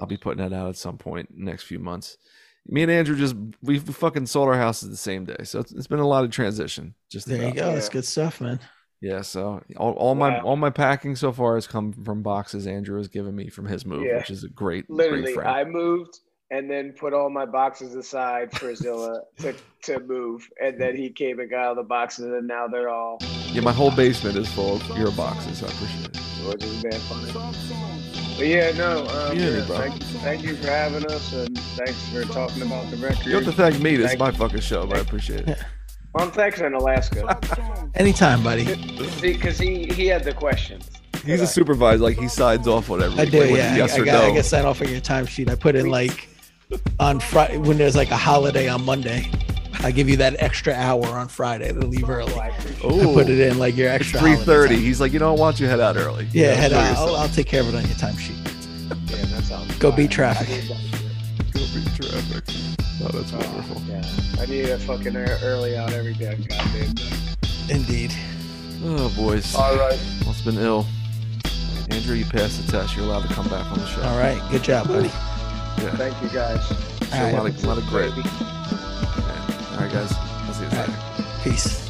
A: I'll be putting that out at some point in the next few months. Me and Andrew just we fucking sold our houses the same day, so it's, it's been a lot of transition. Just
B: There you
A: about.
B: go. That's good stuff, man.
A: Yeah, so all, all my all my packing so far has come from boxes Andrew has given me from his move,
C: Yeah.
A: which is a great,
C: Literally,
A: great friend.
C: I moved and then put all my boxes aside for Zilla to, to move, and then he came and got all the boxes, and now they're all,
A: yeah, my whole basement is full of your boxes. I appreciate it.
C: which is bad funny. But yeah, no, um,
A: Yeah,
C: yeah,
A: bro.
C: thank, thank you for having us, and thanks for talking about the record.
A: You don't have to thank me. This is my fucking show, but I appreciate it.
C: Well, I'm thanking Alaska
B: Anytime, buddy.
C: because he he had the questions.
A: He's a supervisor. Like he signs off on everything.
B: I do,
A: like,
B: yeah.
A: Yes
B: I, I,
A: or
B: got, I
A: no.
B: get sign off on your timesheet. I put in like on Friday when there's like a holiday on Monday. I give you that extra hour on Friday to leave oh, early. I put it in like your extra
A: three
B: holiday
A: thirty.
B: time.
A: He's like, you know, what? why don't you head out early?
B: Yeah,
A: You know,
B: head out. I'll, I'll take care of it on your timesheet.
C: Yeah, that sounds.
B: Go
C: fine.
B: beat traffic.
A: Go beat traffic. Oh, that's
C: Oh,
A: wonderful.
C: yeah. I need a fucking early out every day. Goddamn day.
B: Indeed.
A: Oh, boys.
C: All right.
A: Well, it's been ill. Andrew, you passed the test. You're allowed to come back on the show.
B: All right. Good job, buddy.
A: Yeah.
C: Thank you guys.
A: Show a lot of, lot of grit.
C: Baby.
A: Yeah. All right, guys. I'll see you later.
B: right. Peace.